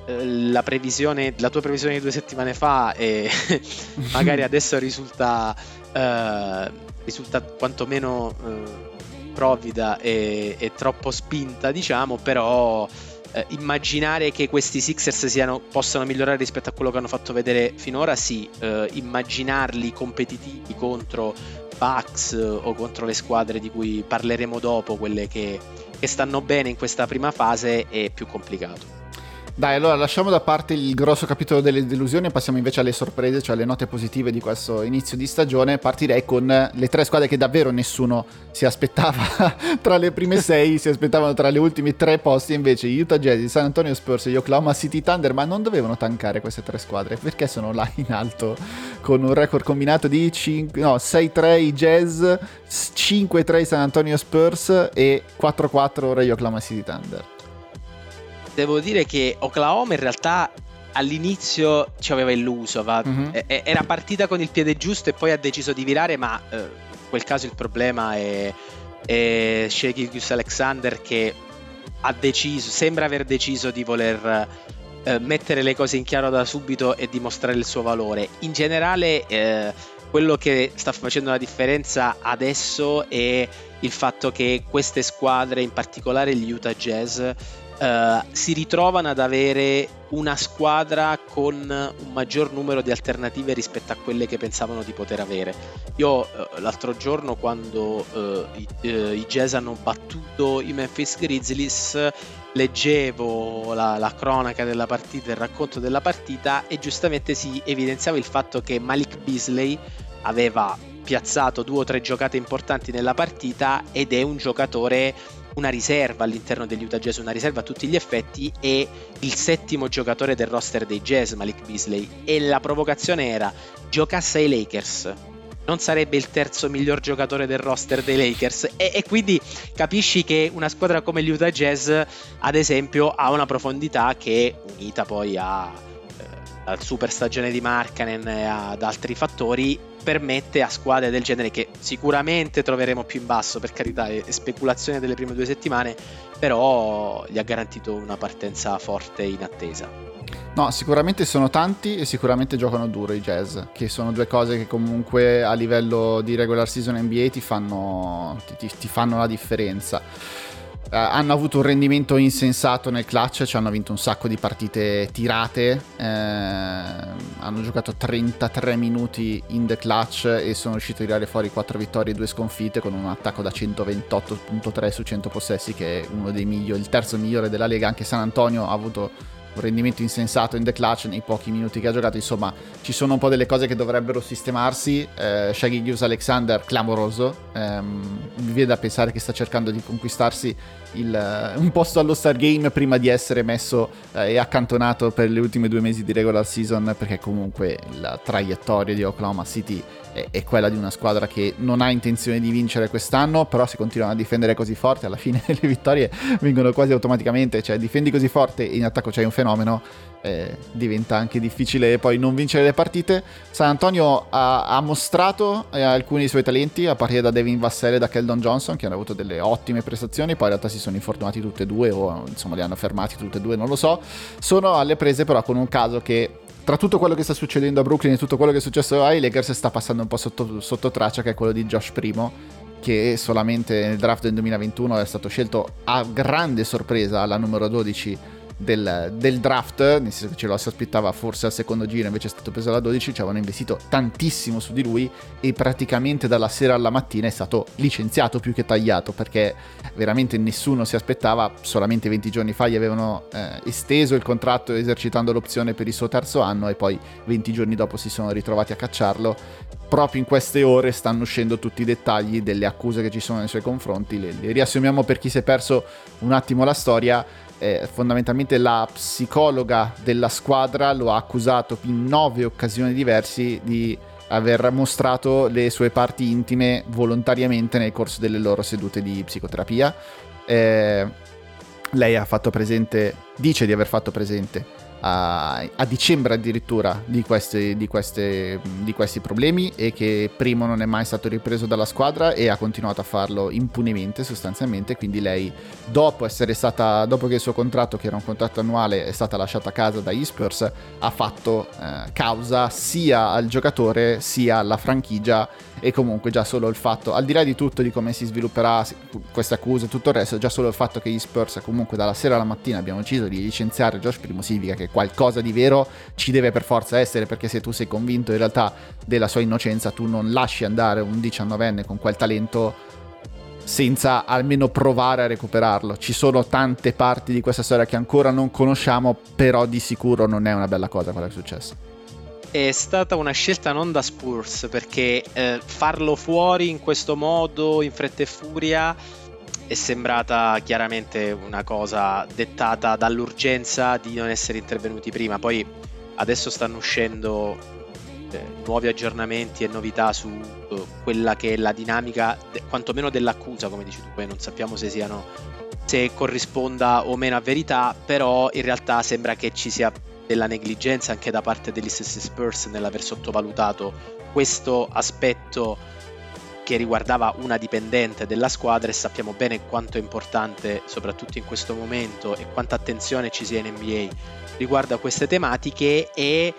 la, previsione, la tua previsione di due settimane fa e magari adesso risulta, eh, risulta quantomeno eh, provvida e, e, troppo spinta, diciamo, però eh, immaginare che questi Sixers siano, possano migliorare rispetto a quello che hanno fatto vedere finora, sì, eh, immaginarli competitivi contro Bucks o contro le squadre di cui parleremo dopo, quelle che, che stanno bene in questa prima fase, è più complicato. Dai, allora lasciamo da parte il grosso capitolo delle delusioni e passiamo invece alle sorprese, cioè alle note positive di questo inizio di stagione. Partirei con le tre squadre che davvero nessuno si aspettava tra le prime sei, si aspettavano tra le ultime tre posti, invece Utah Jazz, San Antonio Spurs e Oklahoma City Thunder, ma non dovevano tankare queste tre squadre, perché sono là in alto con un record combinato di 5, no, 6-3 i Jazz, 5-3 i San Antonio Spurs e 4-4 ora gli Oklahoma City Thunder devo dire che Oklahoma in realtà all'inizio ci aveva illuso, va, mm-hmm. era partita con il piede giusto e poi ha deciso di virare, ma eh, in quel caso il problema è, è Shea Alexander che ha deciso, sembra aver deciso di voler eh, mettere le cose in chiaro da subito e dimostrare il suo valore. In generale, eh, quello che sta facendo la differenza adesso è il fatto che queste squadre, in particolare gli Utah Jazz, Uh, si ritrovano ad avere una squadra con un maggior numero di alternative rispetto a quelle che pensavano di poter avere. Io uh, l'altro giorno quando uh, i, i, Jazz hanno battuto i Memphis Grizzlies leggevo la, la, cronaca della partita, il racconto della partita e giustamente si evidenziava il fatto che Malik Beasley aveva piazzato due o tre giocate importanti nella partita ed è un giocatore una riserva all'interno degli Utah Jazz, una riserva a tutti gli effetti e il settimo giocatore del roster dei Jazz, Malik Beasley. E la provocazione era giocasse ai Lakers. Non sarebbe il terzo miglior giocatore del roster dei Lakers. E, e quindi capisci che una squadra come gli Utah Jazz, ad esempio, ha una profondità che, unita poi a al super stagione di Markanen e ad altri fattori permette a squadre del genere che sicuramente troveremo più in basso per carità è speculazione delle prime due settimane però gli ha garantito una partenza forte in attesa. No, sicuramente sono tanti e sicuramente giocano duro i jazz, che sono due cose che comunque a livello di regular season NBA ti fanno, ti, ti fanno la differenza hanno avuto un rendimento insensato nel clutch, ci hanno vinto un sacco di partite tirate, eh, hanno giocato 33 minuti in the clutch e sono riusciti a tirare fuori 4 vittorie e 2 sconfitte con un attacco da 128.3 su 100 possessi che è uno dei migliori, il terzo migliore della Lega, anche San Antonio ha avuto un rendimento insensato in the clutch nei pochi minuti che ha giocato. Insomma, ci sono un po' delle cose che dovrebbero sistemarsi. Eh, Shaggy Hughes Alexander, clamoroso. Ehm, mi viene da pensare che sta cercando di conquistarsi il, un posto allo Star Game prima di essere messo eh, e accantonato per le ultime due mesi di regular season, perché comunque la traiettoria di Oklahoma City è, è, quella di una squadra che non ha intenzione di vincere quest'anno, però se continuano a difendere così forte, alla fine le vittorie vengono quasi automaticamente, cioè difendi così forte e in attacco c'hai un fenomeno, eh, diventa anche difficile poi non vincere le partite. San Antonio ha, ha mostrato eh, alcuni dei suoi talenti, a partire da Devin Vassell e da Keldon Johnson, che hanno avuto delle ottime prestazioni, poi in realtà si sono infortunati tutte e due, o insomma li hanno fermati tutte e due, non lo so. Sono alle prese però con un caso che tra tutto quello che sta succedendo a Brooklyn e tutto quello che è successo ai Lakers sta passando un po' sotto, sotto traccia che è quello di Josh Primo che solamente nel draft del 2021 è stato scelto a grande sorpresa alla numero 12 del, del, draft, nel senso che ce lo si aspettava forse al secondo giro, invece è stato preso alla 12, ci avevano investito tantissimo su di lui e praticamente dalla sera alla mattina è stato licenziato più che tagliato perché veramente nessuno si aspettava, solamente 20 giorni fa gli avevano eh, esteso il contratto esercitando l'opzione per il suo terzo anno e poi 20 giorni dopo si sono ritrovati a cacciarlo. Proprio in queste ore stanno uscendo tutti i dettagli delle accuse che ci sono nei suoi confronti, le, le riassumiamo per chi si è perso un attimo la storia eh, fondamentalmente la psicologa della squadra lo ha accusato in nove occasioni diverse di aver mostrato le sue parti intime volontariamente nel corso delle loro sedute di psicoterapia. Eh, lei ha fatto presente, dice di aver fatto presente a, a dicembre addirittura di questi, di, queste, di questi problemi e che Primo non è mai stato ripreso dalla squadra e ha continuato a farlo impunemente sostanzialmente, quindi lei dopo essere stata, dopo che il suo contratto che era un contratto annuale è stata lasciata a casa dagli Spurs ha fatto eh, causa sia al giocatore sia alla franchigia e comunque già solo il fatto, al di là di tutto di come si svilupperà questa accusa e tutto il resto, già solo il fatto che gli Spurs comunque dalla sera alla mattina abbiamo deciso di licenziare Josh Primo significa che qualcosa di vero ci deve per forza essere, perché se tu sei convinto in realtà della sua innocenza, tu non lasci andare un diciannovenne con quel talento senza almeno provare a recuperarlo. Ci sono tante parti di questa storia che ancora non conosciamo, però di sicuro non è una bella cosa quella che è successa. È stata una scelta non da Spurs perché eh, farlo fuori in questo modo, in fretta e furia, è sembrata chiaramente una cosa dettata dall'urgenza di non essere intervenuti prima. Poi adesso stanno uscendo eh, nuovi aggiornamenti e novità su eh, quella che è la dinamica, de- quantomeno dell'accusa, come dici tu, poi non sappiamo se siano se corrisponda o meno a verità, però in realtà sembra che ci sia della negligenza anche da parte degli stessi Spurs nell'aver sottovalutato questo aspetto che riguardava una dipendente della squadra e sappiamo bene quanto è importante, soprattutto in questo momento, e quanta attenzione ci sia in NBA riguardo a queste tematiche e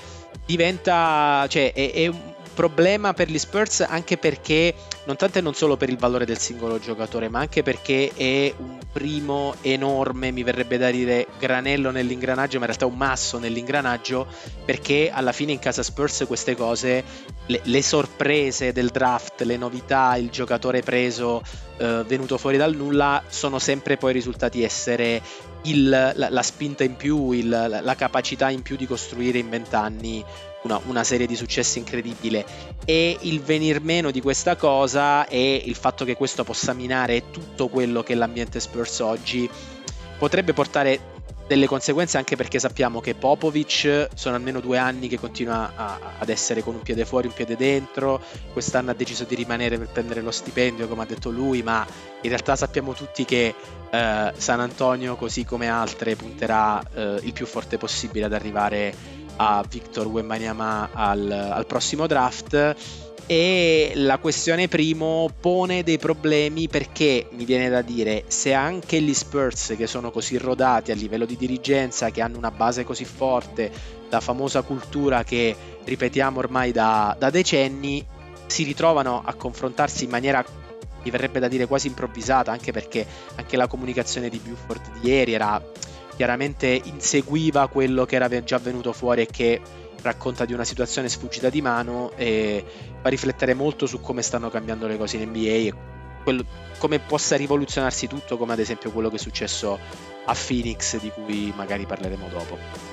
diventa, cioè, è, è un problema per gli Spurs anche perché non tanto e non solo per il valore del singolo giocatore, ma anche perché è un primo enorme, mi verrebbe da dire granello nell'ingranaggio, ma in realtà un masso nell'ingranaggio, perché alla fine in casa Spurs queste cose, le, le sorprese del draft, le novità, il giocatore preso, eh, venuto fuori dal nulla, sono sempre poi risultati essere il, la, la, spinta in più, il, la capacità in più di costruire in vent'anni una, una, serie di successi incredibile. E il venir meno di questa cosa e il fatto che questo possa minare tutto quello che è l'ambiente Spurs oggi potrebbe portare delle conseguenze anche perché sappiamo che Popovic sono almeno due anni che continua a, ad essere con un piede fuori, un piede dentro, quest'anno ha deciso di rimanere per prendere lo stipendio come ha detto lui, ma in realtà sappiamo tutti che eh, San Antonio così come altre punterà eh, il più forte possibile ad arrivare a Victor Wembanyama al, al prossimo draft. E la questione primo pone dei problemi perché mi viene da dire se anche gli Spurs che sono così rodati a livello di dirigenza che hanno una base così forte la famosa cultura che ripetiamo ormai da, da decenni si ritrovano a confrontarsi in maniera mi verrebbe da dire quasi improvvisata anche perché anche la comunicazione di Buford di ieri era chiaramente inseguiva quello che era già venuto fuori e che racconta di una situazione sfuggita di mano e fa riflettere molto su come stanno cambiando le cose in NBA e quello, come possa rivoluzionarsi tutto, come ad esempio quello che è successo a Phoenix, di cui magari parleremo dopo.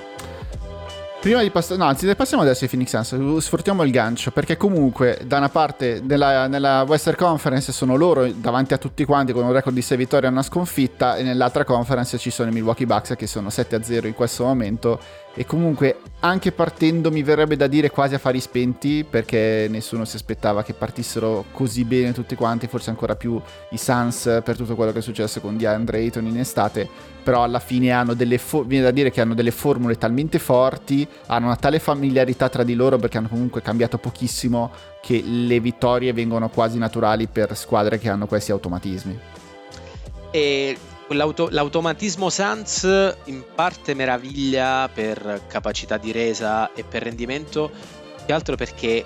Prima di passare, no, anzi, passiamo adesso ai Phoenix Suns, sfruttiamo il gancio, perché comunque da una parte nella, nella, Western Conference sono loro davanti a tutti quanti con un record di 6 vittorie e una sconfitta, e nell'altra conference ci sono i Milwaukee Bucks che sono 7-0 in questo momento e comunque anche partendo mi verrebbe da dire quasi a fari spenti perché nessuno si aspettava che partissero così bene tutti quanti, forse ancora più i Suns per tutto quello che è successo con DeAndre Ayton in estate, però alla fine hanno delle fo- hanno delle formule talmente forti, hanno una tale familiarità tra di loro perché hanno comunque cambiato pochissimo che le vittorie vengono quasi naturali per squadre che hanno questi automatismi. E l'automatismo Sans in parte meraviglia per capacità di resa e per rendimento, che altro perché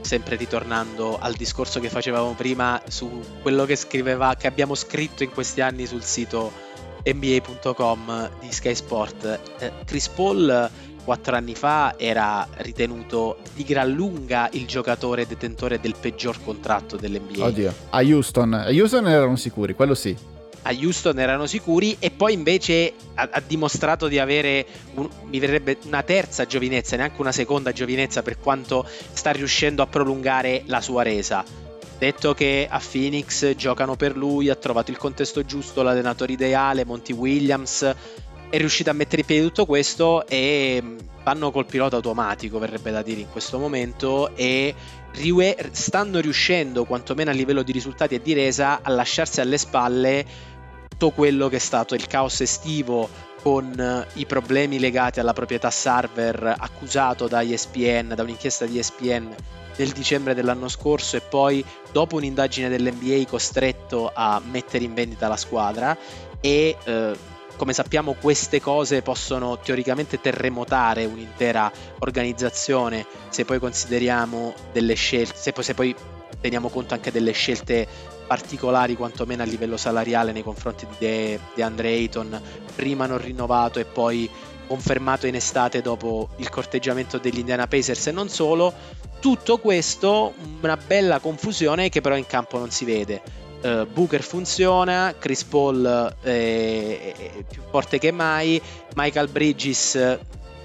sempre ritornando al discorso che facevamo prima su quello che scriveva che abbiamo scritto in questi anni sul sito NBA.com di Sky Sport. Eh, Chris Paul quattro anni fa era ritenuto di gran lunga il giocatore detentore del peggior contratto dell'NBA. Oddio, a Houston, a Houston erano sicuri, quello sì. A Houston erano sicuri e poi invece ha, ha dimostrato di avere, un, mi verrebbe una terza giovinezza, neanche una seconda giovinezza per quanto sta riuscendo a prolungare la sua resa. Detto che a Phoenix giocano per lui, ha trovato il contesto giusto, l'allenatore ideale, Monty Williams, è riuscito a mettere in piedi tutto questo e mm, vanno col pilota automatico, verrebbe da dire in questo momento, e stanno riuscendo, quantomeno a livello di risultati e di resa, a lasciarsi alle spalle tutto quello che è stato il caos estivo con eh, i problemi legati alla proprietà server accusato da ESPN, da un'inchiesta di ESPN nel dicembre dell'anno scorso e poi dopo un'indagine dell'NBA costretto a mettere in vendita la squadra e eh, come sappiamo queste cose possono teoricamente terremotare un'intera organizzazione se poi consideriamo delle scelte, se poi, se poi teniamo conto anche delle scelte particolari quantomeno a livello salariale nei confronti di De, De Andre Ayton, prima non rinnovato e poi confermato in estate dopo il corteggiamento degli Indiana Pacers. E non solo, tutto questo una bella confusione che però in campo non si vede. Uh, Booker funziona, Chris Paul è, è, più forte che mai, Michael Bridges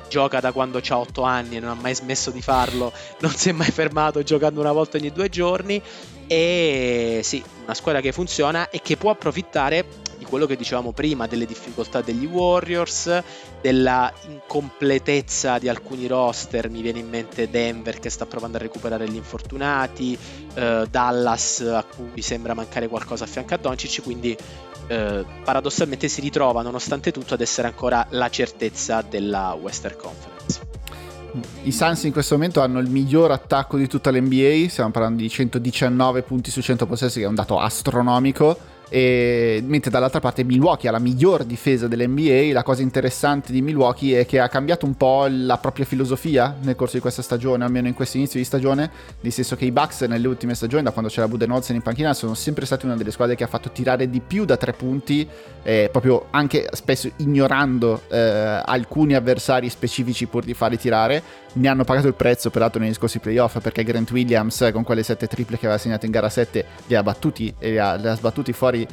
gioca da quando ha 8 anni e non ha mai smesso di farlo, non si è mai fermato giocando una volta ogni due giorni e sì, una squadra che funziona e che può approfittare di quello che dicevamo prima, delle difficoltà degli Warriors, della incompletezza di alcuni roster, mi viene in mente Denver che sta provando a recuperare gli infortunati, eh, Dallas a cui sembra mancare qualcosa a fianco a Doncic, quindi eh, paradossalmente si ritrova nonostante tutto ad essere ancora la certezza della Western Conference. I Suns in questo momento hanno il miglior attacco di tutta l'NBA, stiamo parlando di 119 punti su 100 possessi, che è un dato astronomico e, mentre dall'altra parte Milwaukee ha la miglior difesa dell'NBA. La cosa interessante di Milwaukee è che ha cambiato un po' la propria filosofia nel corso di questa stagione, almeno in questo inizio di stagione, nel senso che i Bucks nelle ultime stagioni, da quando c'era Budenholzer in panchina, sono sempre stati una delle squadre che ha fatto tirare di più da tre punti, eh, proprio anche spesso ignorando eh, alcuni avversari specifici pur di farli tirare. Ne hanno pagato il prezzo peraltro negli scorsi playoff perché Grant Williams con quelle sette triple che aveva segnato in gara 7 li ha battuti e li ha, li ha sbattuti fuori fuori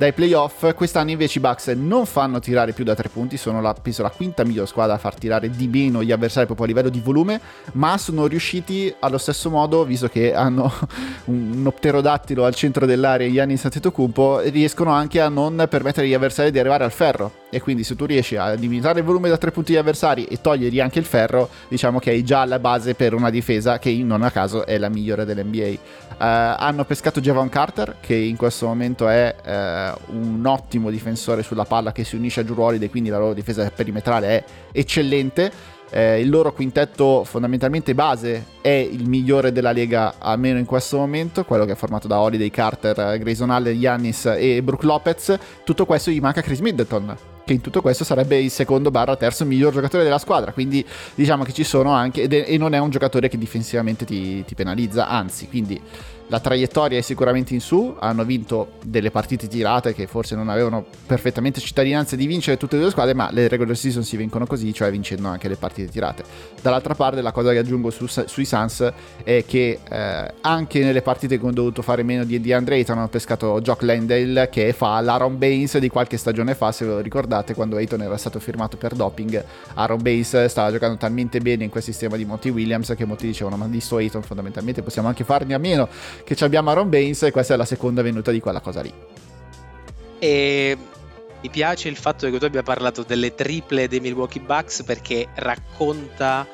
dai playoff. Quest'anno invece i Bucks non fanno tirare più da tre punti, sono la, penso la quinta miglior squadra a far tirare di meno gli avversari proprio a livello di volume, ma sono riusciti allo stesso modo, visto che hanno un, pterodattilo al centro dell'area Giannis Antetokounmpo, riescono anche a non permettere agli avversari di arrivare al ferro. E quindi se tu riesci a limitare il volume da tre punti degli avversari e togliergli anche il ferro, diciamo che hai già la base per una difesa che non a caso è la migliore dell'NBA. Uh, hanno pescato Javon Carter, che in questo momento è uh, un ottimo difensore sulla palla che si unisce a Holiday, quindi la loro difesa perimetrale è eccellente. Eh, il loro quintetto fondamentalmente base è il migliore della lega almeno in questo momento, quello che è formato da Holiday, Carter, Grayson Allen, Giannis e Brook Lopez. Tutto questo gli manca Chris Middleton, che in tutto questo sarebbe il secondo barra terzo miglior giocatore della squadra. Quindi diciamo che ci sono anche, e non è un giocatore che difensivamente ti, ti penalizza, anzi, quindi la traiettoria è sicuramente in su, hanno vinto delle partite tirate che forse non avevano perfettamente cittadinanza di vincere tutte e due le squadre, ma le regular season si vincono così, cioè vincendo anche le partite tirate. Dall'altra parte la cosa che aggiungo su, sui Suns è che eh, anche nelle partite che hanno dovuto fare meno di, Andre Ayton hanno pescato Jock Landale che fa l'Aaron Baines di qualche stagione fa, se ve lo ricordate, quando Ayton era stato firmato per doping. Aaron Baines stava giocando talmente bene in quel sistema di Monty Williams che molti dicevano ma di sto Ayton fondamentalmente possiamo anche farne a meno che ci abbiamo Aaron Baines e questa è la seconda venuta di quella cosa lì. E mi piace il fatto che tu abbia parlato delle triple dei Milwaukee Bucks perché racconta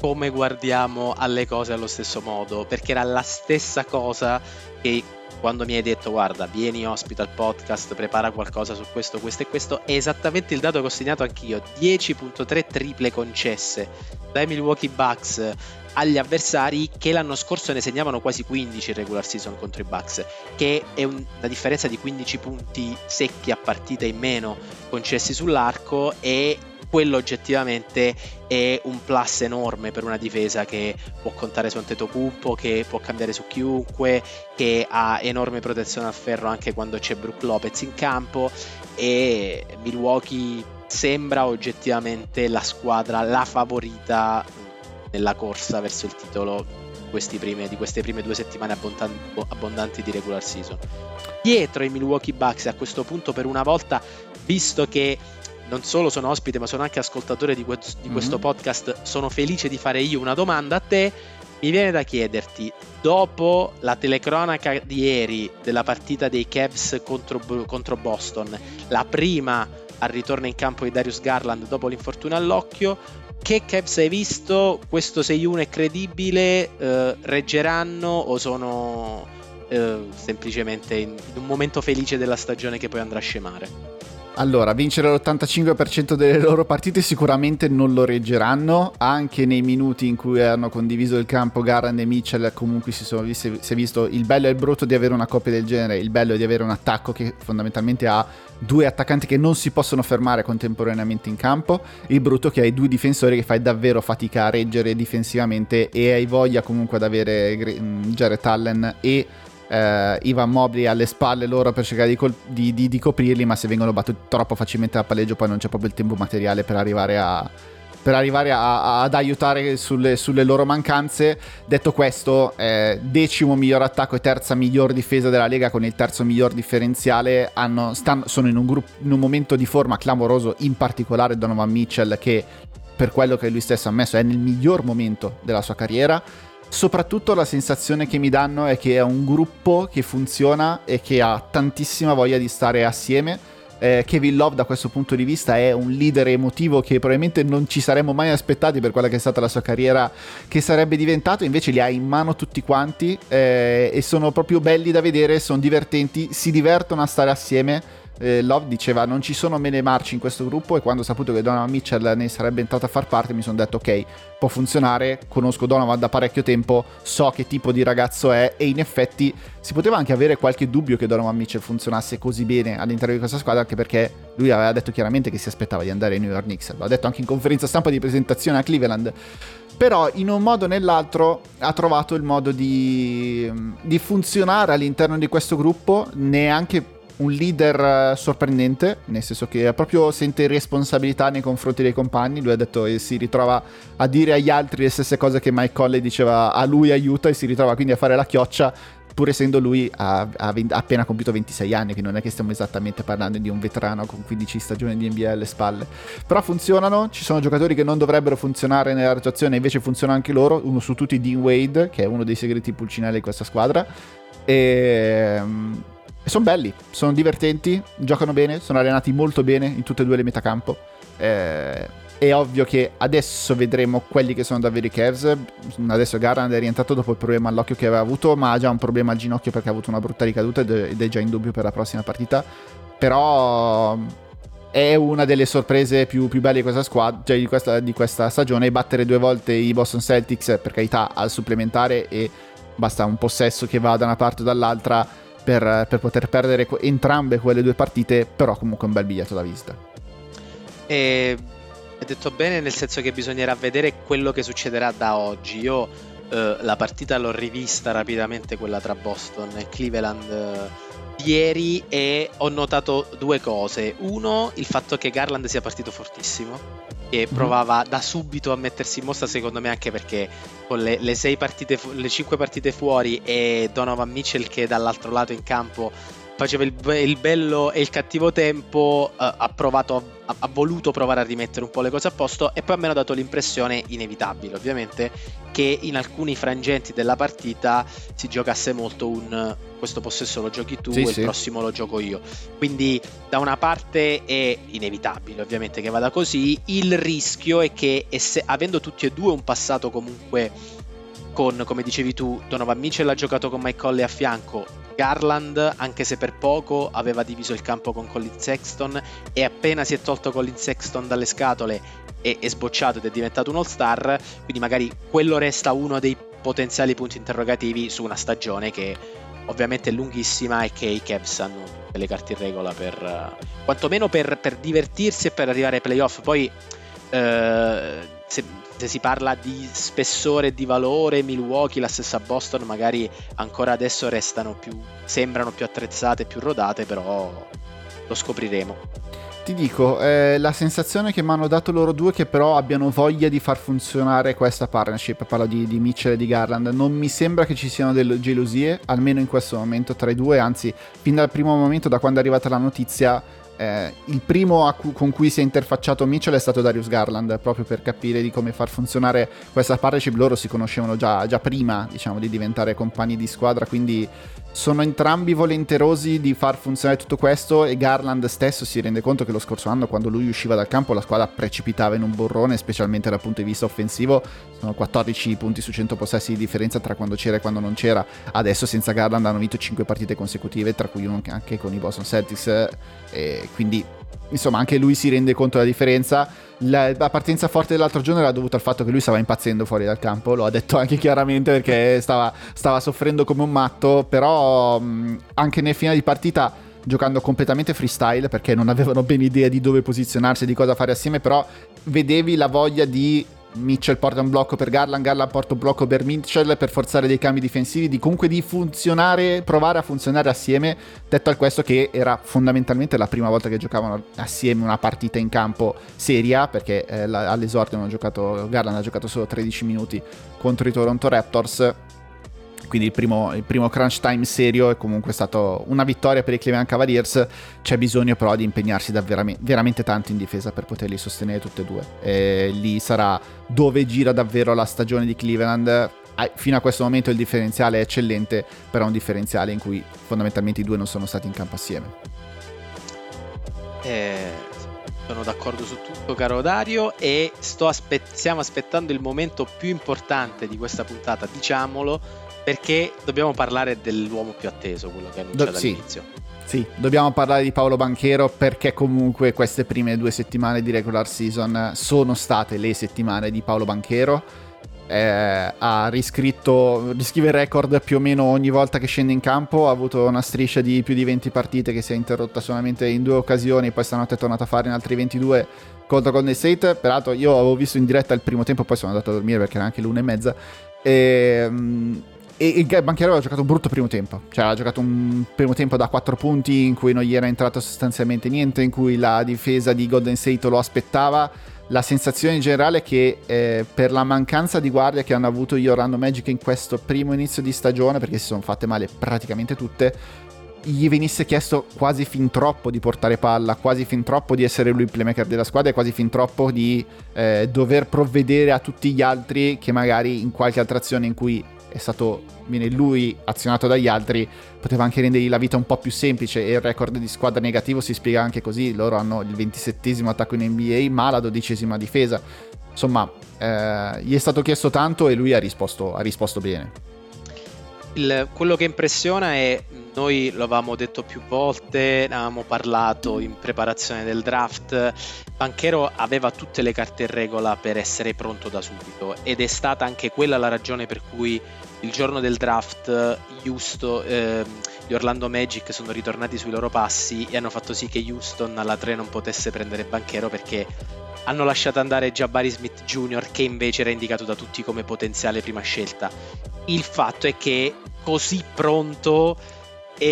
come guardiamo alle cose allo stesso modo, perché era la stessa cosa che quando mi hai detto guarda vieni ospite al podcast, prepara qualcosa su questo, questo e questo, è esattamente il dato che ho segnato anch'io, 10.3 triple concesse dai Milwaukee Bucks agli avversari che l'anno scorso ne segnavano quasi 15 in regular season contro i Bucks, che è un, una differenza di 15 punti secchi a partita in meno concessi sull'arco e quello oggettivamente è un plus enorme per una difesa che può contare su Antetokounmpo, che può cambiare su chiunque, che ha enorme protezione al ferro anche quando c'è Brook Lopez in campo e Milwaukee sembra oggettivamente la squadra, la favorita nella corsa verso il titolo prime, di queste prime due settimane abbondanti di regular season. Dietro i Milwaukee Bucks a questo punto per una volta, visto che non solo sono ospite ma sono anche ascoltatore di, que- di questo mm-hmm. podcast, sono felice di fare io una domanda a te. Mi viene da chiederti, dopo la telecronaca di ieri della partita dei Cavs contro, contro Boston, la prima al ritorno in campo di Darius Garland dopo l'infortunio all'occhio, che Cavs hai visto? Questo 6-1 è credibile? Eh, reggeranno o sono eh, semplicemente in, un momento felice della stagione che poi andrà a scemare? Allora, vincere l'85% delle loro partite sicuramente non lo reggeranno, anche nei minuti in cui hanno condiviso il campo Garand e Mitchell comunque si, sono, si è visto il bello e il brutto di avere una coppia del genere, il bello è di avere un attacco che fondamentalmente ha due attaccanti che non si possono fermare contemporaneamente in campo, il brutto che hai due difensori che fai davvero fatica a reggere difensivamente e hai voglia comunque ad avere Jared Allen e eh, Ivan Mobley alle spalle loro per cercare di, col- di, di, di, coprirli, ma se vengono battuti troppo facilmente a palleggio poi non c'è proprio il tempo materiale per arrivare a, per arrivare a, a, ad aiutare sulle, sulle, loro mancanze. Detto questo, eh, decimo miglior attacco e terza miglior difesa della Lega con il terzo miglior differenziale. Hanno, stanno, sono in un, gruppo, in un momento di forma clamoroso, in particolare Donovan Mitchell che per quello che lui stesso ha ammesso è nel miglior momento della sua carriera Soprattutto la sensazione che mi danno è che è un gruppo che funziona e che ha tantissima voglia di stare assieme. Eh, Kevin Love da questo punto di vista è un leader emotivo che probabilmente non ci saremmo mai aspettati per quella che è stata la sua carriera che sarebbe diventato, invece li ha in mano tutti quanti eh, e sono proprio belli da vedere, sono divertenti, si divertono a stare assieme eh, Love diceva non ci sono mele marci in questo gruppo e quando ho saputo che Donovan Mitchell ne sarebbe entrato a far parte mi sono detto ok, può funzionare, conosco Donovan da parecchio tempo, so che tipo di ragazzo è e in effetti si poteva anche avere qualche dubbio che Donovan Mitchell funzionasse così bene all'interno di questa squadra anche perché lui aveva detto chiaramente che si aspettava di andare ai New York Knicks, l'ha detto anche in conferenza stampa di presentazione a Cleveland. Però in un modo o nell'altro ha trovato il modo di, di funzionare all'interno di questo gruppo neanche un leader eh, sorprendente, nel senso che proprio sente responsabilità nei confronti dei compagni, lui ha detto e si ritrova a dire agli altri le stesse cose che Mike Colley diceva a lui aiuta e si ritrova quindi a fare la chioccia pur essendo lui ha, ha, appena compiuto 26 anni, che non è che stiamo esattamente parlando di un veterano con 15 stagioni di NBA alle spalle. Però funzionano, ci sono giocatori che non dovrebbero funzionare nella rotazione, invece funzionano anche loro, uno su tutti Dean Wade, che è uno dei segreti pulcinelli di questa squadra. E ehm, e sono belli, sono divertenti, giocano bene, sono allenati molto bene in tutte e due le metacampo. Eh, è ovvio che adesso vedremo quelli che sono davvero i Cavs. Adesso Garland è rientrato dopo il problema all'occhio che aveva avuto, ma ha già un problema al ginocchio perché ha avuto una brutta ricaduta ed è già in dubbio per la prossima partita. Però è una delle sorprese più, più belle di questa squadra, cioè di questa, di questa stagione. Battere due volte i Boston Celtics, per carità, al supplementare e basta un possesso che va da una parte o dall'altra per, per poter perdere entrambe quelle due partite, però comunque un bel biglietto da visita. E hai detto bene nel senso che bisognerà vedere quello che succederà da oggi. Io eh, la partita l'ho rivista rapidamente, quella tra Boston e Cleveland eh, ieri e ho notato due cose. Uno, il fatto che Garland sia partito fortissimo che mhm. provava da subito a mettersi in mostra secondo me anche perché con le, le, sei partite le cinque partite fuori e Donovan Mitchell che dall'altro lato in campo faceva il, il bello e il cattivo tempo uh, ha provato ha, ha, voluto provare a rimettere un po' le cose a posto e poi a me ha dato l'impressione inevitabile ovviamente che in alcuni frangenti della partita si giocasse molto un questo possesso lo giochi tu sì, e sì. il prossimo lo gioco io. Quindi da una parte è inevitabile ovviamente che vada così, il rischio è che esse, avendo tutti e due un passato comunque con, come dicevi tu, Donovan Mitchell ha giocato con Mike Conley a fianco, Garland, anche se per poco, aveva diviso il campo con Colin Sexton e appena si è tolto Colin Sexton dalle scatole è, è sbocciato ed è diventato un all-star, quindi magari quello resta uno dei potenziali punti interrogativi su una stagione che ovviamente è lunghissima e che i Cavs hanno tutte le carte in regola per uh, quantomeno per, per, divertirsi e per arrivare ai playoff. Poi uh, se, se, si parla di spessore e di valore, Milwaukee, la stessa Boston, magari ancora adesso restano più, sembrano più attrezzate, più rodate, però lo scopriremo. Ti dico, eh, la sensazione che mi hanno dato loro due è che però abbiano voglia di far funzionare questa partnership, parlo di, di Mitchell e di Garland, non mi sembra che ci siano delle gelosie, almeno in questo momento tra i due, anzi fin dal primo momento da quando è arrivata la notizia eh, il primo cu- con cui si è interfacciato Mitchell è stato Darius Garland, proprio per capire di come far funzionare questa partnership. Loro si conoscevano già, già prima, diciamo, di diventare compagni di squadra, quindi sono entrambi volenterosi di far funzionare tutto questo e Garland stesso si rende conto che lo scorso anno quando lui usciva dal campo la squadra precipitava in un borrone, specialmente dal punto di vista offensivo, sono 14 punti su 100 possessi di differenza tra quando c'era e quando non c'era, adesso senza Garland hanno vinto 5 partite consecutive, tra cui uno anche con i Boston Celtics, e quindi insomma anche lui si rende conto della differenza. La, la, partenza forte dell'altro giorno era dovuta al fatto che lui stava impazzendo fuori dal campo, lo ha detto anche chiaramente perché stava, stava soffrendo come un matto, però mh, anche nel finale di partita giocando completamente freestyle perché non avevano ben idea di dove posizionarsi e di cosa fare assieme, però vedevi la voglia di Mitchell porta un blocco per Garland, Garland porta un blocco per Mitchell per forzare dei cambi difensivi, di comunque di funzionare, provare a funzionare assieme, detto al questo che era fondamentalmente la prima volta che giocavano assieme una partita in campo seria, perché eh, all'esordio Garland ha giocato solo 13 minuti contro i Toronto Raptors quindi il primo, il primo, crunch time serio è comunque stato una vittoria per i Cleveland Cavaliers, c'è bisogno però di impegnarsi davvero, veramente tanto in difesa per poterli sostenere tutte e due. E lì sarà dove gira davvero la stagione di Cleveland. Fino a questo momento il differenziale è eccellente, però è un differenziale in cui fondamentalmente i due non sono stati in campo assieme. Eh, sono d'accordo su tutto, caro Dario, e aspe- stiamo aspettando il momento più importante di questa puntata, diciamolo, perché dobbiamo parlare dell'uomo più atteso, quello che annunciato Do- sì. all'inizio. Sì, dobbiamo parlare di Paolo Banchero perché comunque queste prime due settimane di regular season sono state le settimane di Paolo Banchero. Eh, ha riscritto, riscrive il record più o meno ogni volta che scende in campo, ha avuto una striscia di più di 20 partite che si è interrotta solamente in due occasioni, poi stanotte è tornato a fare in altri 22 contro Golden State. Peraltro io avevo visto in diretta il primo tempo, poi sono andato a dormire perché era anche l'una e mezza. E, um, e il Banchero aveva giocato un brutto primo tempo, cioè ha giocato un primo tempo da 4 punti in cui non gli era entrato sostanzialmente niente, in cui la difesa di Golden State lo aspettava. La sensazione in generale è che eh, per la mancanza di guardia che hanno avuto gli Orlando Magic in questo primo inizio di stagione, perché si sono fatte male praticamente tutte, gli venisse chiesto quasi fin troppo di portare palla, quasi fin troppo di essere lui il playmaker della squadra e quasi fin troppo di eh, dover provvedere a tutti gli altri che magari in qualche altra azione in cui è stato viene lui azionato dagli altri, poteva anche rendergli la vita un po' più semplice e il record di squadra negativo si spiega anche così, loro hanno il 27 attacco in NBA ma la dodicesima difesa, insomma eh, gli è stato chiesto tanto e lui ha risposto, ha risposto bene. Il, quello che impressiona è, noi lo avevamo detto più volte, ne avevamo parlato in preparazione del draft, Banchero aveva tutte le carte in regola per essere pronto da subito ed è stata anche quella la ragione per cui il giorno del draft Houston, eh, gli Orlando Magic sono ritornati sui loro passi e hanno fatto sì che Houston alla 3 non potesse prendere Banchero perché hanno lasciato andare Jabari Smith Jr. che invece era indicato da tutti come potenziale prima scelta. Il fatto è che così pronto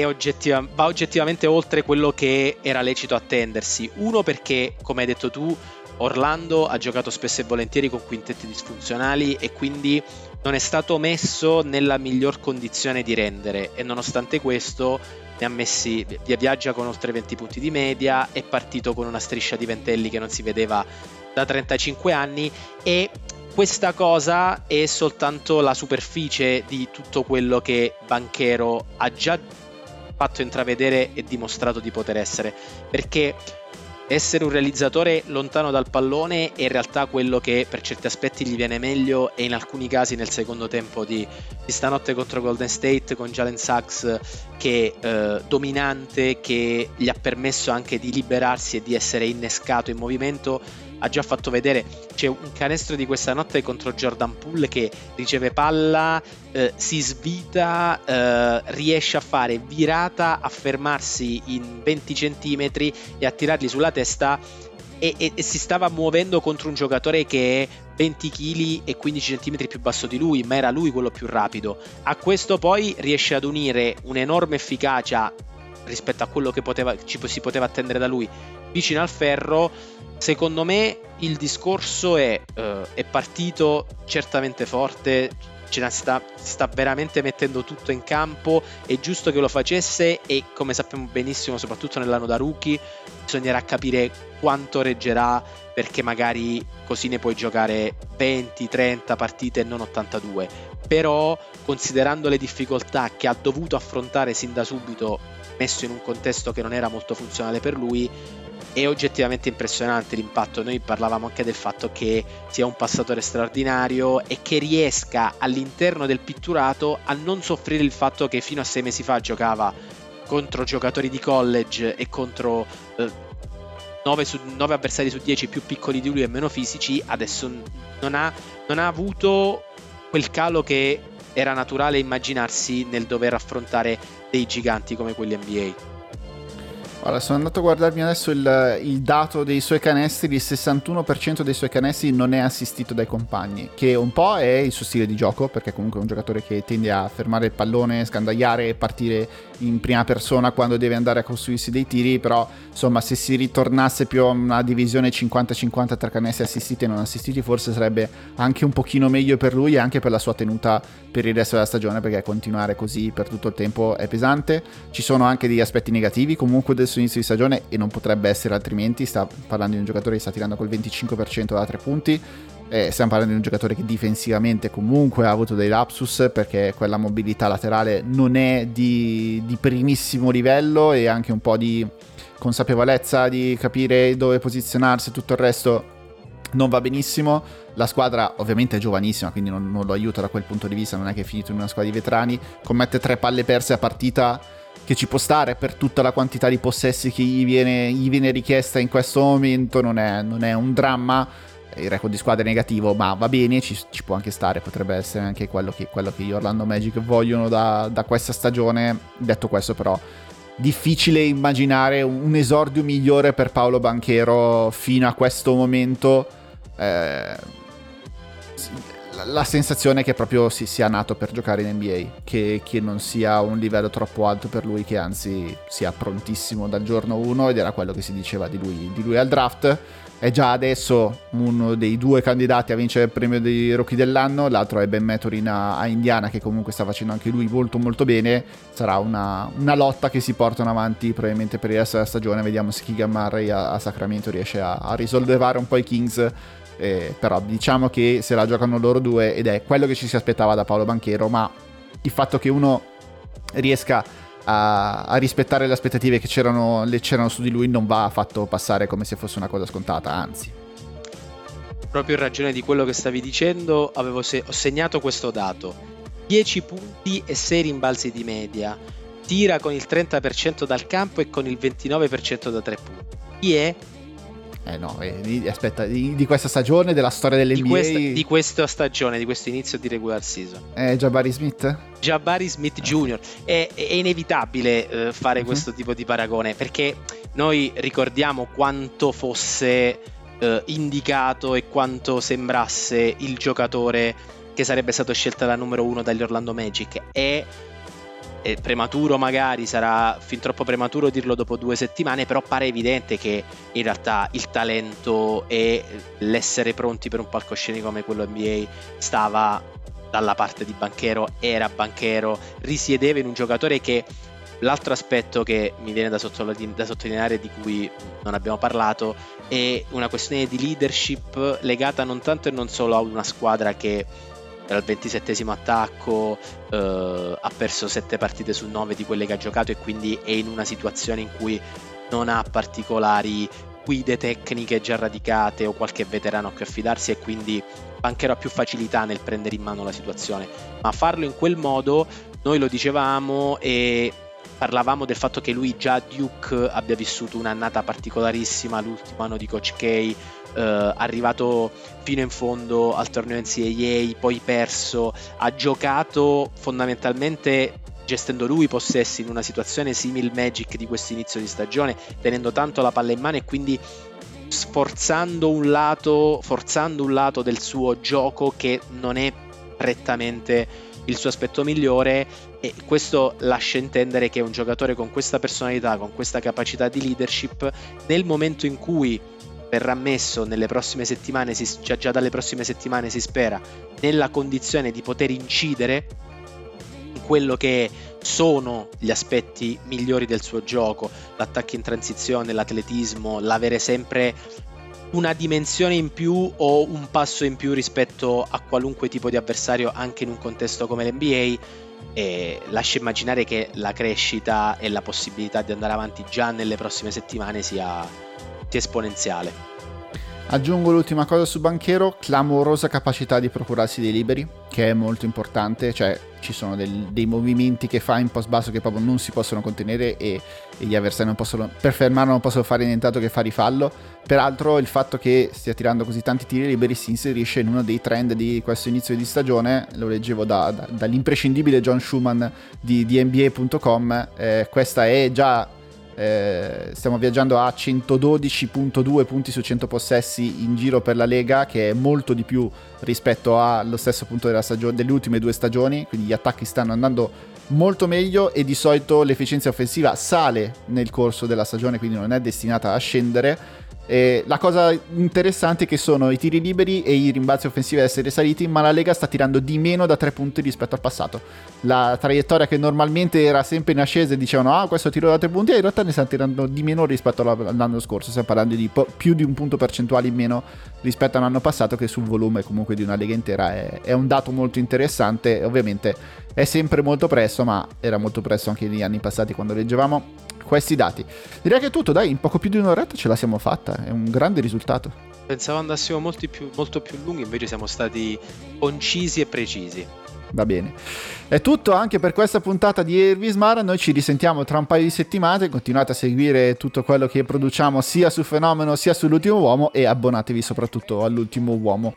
oggettiva- va oggettivamente oltre quello che era lecito attendersi. Uno perché, come hai detto tu, Orlando ha giocato spesso e volentieri con quintetti disfunzionali e quindi non è stato messo nella miglior condizione di rendere e nonostante questo ne ha messi, viaggia con oltre 20 punti di media, è partito con una striscia di ventelli che non si vedeva da 35 anni e questa cosa è soltanto la superficie di tutto quello che Banchero ha già fatto intravedere e dimostrato di poter essere perché essere un realizzatore lontano dal pallone è in realtà quello che per certi aspetti gli viene meglio e in alcuni casi nel secondo tempo di, di stanotte contro Golden State con Jalen Sachs che eh, dominante che gli ha permesso anche di liberarsi e di essere innescato in movimento ha già fatto vedere c'è un canestro di questa notte contro Jordan Poole che riceve palla, eh, si svita, eh, riesce a fare virata, a fermarsi in 20 cm e a tirargli sulla testa e, e, e, si stava muovendo contro un giocatore che è 20 kg e 15 cm più basso di lui, ma era lui quello più rapido. A questo poi riesce ad unire un'enorme efficacia rispetto a quello che poteva, ci si poteva attendere da lui vicino al ferro. Secondo me il discorso è, uh, è partito certamente forte, ce sta, sta veramente mettendo tutto in campo, è giusto che lo facesse e come sappiamo benissimo, soprattutto nell'anno da rookie, bisognerà capire quanto reggerà perché magari così ne puoi giocare 20, 30 partite e non 82. Però considerando le difficoltà che ha dovuto affrontare sin da subito, messo in un contesto che non era molto funzionale per lui, è oggettivamente impressionante l'impatto. Noi parlavamo anche del fatto che sia un passatore straordinario e che riesca all'interno del pitturato a non soffrire il fatto che fino a sei mesi fa giocava contro giocatori di college e contro eh, 9, su, 9 avversari su 10 più piccoli di lui e meno fisici, adesso non ha, non ha avuto quel calo che era naturale immaginarsi nel dover affrontare dei giganti come quelli NBA. Allora, sono andato a guardarmi adesso il, il, dato dei suoi canestri, il 61% dei suoi canestri non è assistito dai compagni, che un po' è il suo stile di gioco, perché comunque è un giocatore che tende a fermare il pallone, scandagliare e partire in prima persona quando deve andare a costruirsi dei tiri, però insomma se si ritornasse più a una divisione 50-50 tra canestri assistiti e non assistiti forse sarebbe anche un pochino meglio per lui e anche per la sua tenuta per il resto della stagione, perché continuare così per tutto il tempo è pesante. Ci sono anche degli aspetti negativi comunque del suo inizio di stagione e non potrebbe essere altrimenti, sta parlando di un giocatore che sta tirando col 25% da tre punti, eh, stiamo parlando di un giocatore che difensivamente comunque ha avuto dei lapsus perché quella mobilità laterale non è di, di primissimo livello e anche un po' di consapevolezza di capire dove posizionarsi e tutto il resto non va benissimo. La squadra ovviamente è giovanissima, quindi non, non, lo aiuta da quel punto di vista, non è che è finito in una squadra di veterani, commette tre palle perse a partita che ci può stare per tutta la quantità di possessi che gli viene, gli viene richiesta in questo momento, non è, non è, un dramma, il record di squadra è negativo, ma va bene, ci, ci può anche stare, potrebbe essere anche quello che, quello che gli Orlando Magic vogliono da, da questa stagione. Detto questo però, difficile immaginare un esordio migliore per Paolo Banchero fino a questo momento. Eh, la sensazione è che proprio si sia nato per giocare in NBA, che, che, non sia un livello troppo alto per lui, che anzi sia prontissimo dal giorno 1 ed era quello che si diceva di lui, di lui al draft. È già adesso uno dei due candidati a vincere il premio dei rookie dell'anno, l'altro è Ben Maturin a, a Indiana che comunque sta facendo anche lui molto molto bene. Sarà una, una, lotta che si portano avanti probabilmente per il resto della stagione, vediamo se Keegan Murray a, a Sacramento riesce a, a risollevare un po' i Kings eh, però diciamo che se la giocano loro due ed è quello che ci si aspettava da Paolo Banchero, ma il fatto che uno riesca a, a rispettare le aspettative che c'erano, le, c'erano su di lui non va fatto passare come se fosse una cosa scontata, anzi. Proprio in ragione di quello che stavi dicendo, se- ho segnato questo dato. 10 punti e 6 rimbalzi di media. Tira con il 30% dal campo e con il 29% da 3 punti. Chi è eh no, eh, aspetta, di, di, questa stagione, della storia dell'NBA... Di questa, di questa stagione, di questo inizio di regular season. Eh, Jabari Smith? Jabari Smith ah, Jr. È, è inevitabile eh, fare uh-huh. questo tipo di paragone, perché noi ricordiamo quanto fosse eh, indicato e quanto sembrasse il giocatore che sarebbe stato scelto da numero uno dagli Orlando Magic. E è prematuro magari, sarà fin troppo prematuro dirlo dopo due settimane, però pare evidente che in realtà il talento e l'essere pronti per un palcoscenico come quello NBA stava dalla parte di Banchero, era Banchero, risiedeva in un giocatore che l'altro aspetto che mi viene da, da sottolineare di cui non abbiamo parlato è una questione di leadership legata non tanto e non solo a una squadra che era il 27 attacco, eh, ha perso 7 partite su 9 di quelle che ha giocato e quindi è in una situazione in cui non ha particolari guide tecniche già radicate o qualche veterano a cui affidarsi e quindi Banchero ha più facilità nel prendere in mano la situazione. Ma farlo in quel modo, noi lo dicevamo e parlavamo del fatto che lui già Duke abbia vissuto un'annata particolarissima, l'ultimo anno di Coach K, eh, arrivato fino in fondo al torneo NCAA, poi perso, ha giocato fondamentalmente gestendo lui i possessi in una situazione simile Magic di questo inizio di stagione, tenendo tanto la palla in mano e quindi sforzando un lato, forzando un lato del suo gioco che non è prettamente il suo aspetto migliore e questo lascia intendere che un giocatore con questa personalità, con questa capacità di leadership, nel momento in cui verrà messo nelle prossime settimane, si, già, già dalle prossime settimane si spera, nella condizione di poter incidere in quello che sono gli aspetti migliori del suo gioco, l'attacco in transizione, l'atletismo, l'avere sempre una dimensione in più o un passo in più rispetto a qualunque tipo di avversario anche in un contesto come l'NBA e lascia immaginare che la crescita e la possibilità di andare avanti già nelle prossime settimane sia, sia esponenziale. Aggiungo l'ultima cosa su Banchero, clamorosa capacità di procurarsi dei liberi, che è molto importante, cioè ci sono del, dei movimenti che fa in post basso che proprio non si possono contenere e, e gli avversari non possono, per fermarlo non possono fare nient'altro che fare fallo. Peraltro il fatto che stia tirando così tanti tiri liberi si inserisce in uno dei trend di questo inizio di stagione, lo leggevo da, da, dall'imprescindibile John Schumann di, di NBA.com, eh, questa è già eh, stiamo viaggiando a 112.2 punti su 100 possessi in giro per la Lega, che è molto di più rispetto allo stesso punto stagio- delle ultime due stagioni, quindi gli attacchi stanno andando molto meglio e di solito l'efficienza offensiva sale nel corso della stagione, quindi non è destinata a scendere e la cosa interessante è che sono i tiri liberi e i rimbalzi offensivi ad essere saliti, ma la Lega sta tirando di meno da tre punti rispetto al passato. La traiettoria che normalmente era sempre in ascesa e dicevano ah questo tiro da tre punti, in realtà ne stanno tirando di meno rispetto all'anno scorso, stiamo parlando di po- più di un punto percentuale in meno rispetto all'anno passato che sul volume comunque di una Lega intera è, è un dato molto interessante, ovviamente è sempre molto presto, ma era molto presto anche negli anni passati quando leggevamo questi dati. Direi che è tutto, dai, in poco più di un'oretta ce la siamo fatta, è un grande risultato. Pensavo andassimo molto più, molto più lunghi, invece siamo stati concisi e precisi. Va bene. È tutto anche per questa puntata di Irvis Mara. Noi ci risentiamo tra un paio di settimane. Continuate a seguire tutto quello che produciamo sia su Fenomeno sia sull'ultimo uomo e abbonatevi soprattutto all'ultimo uomo.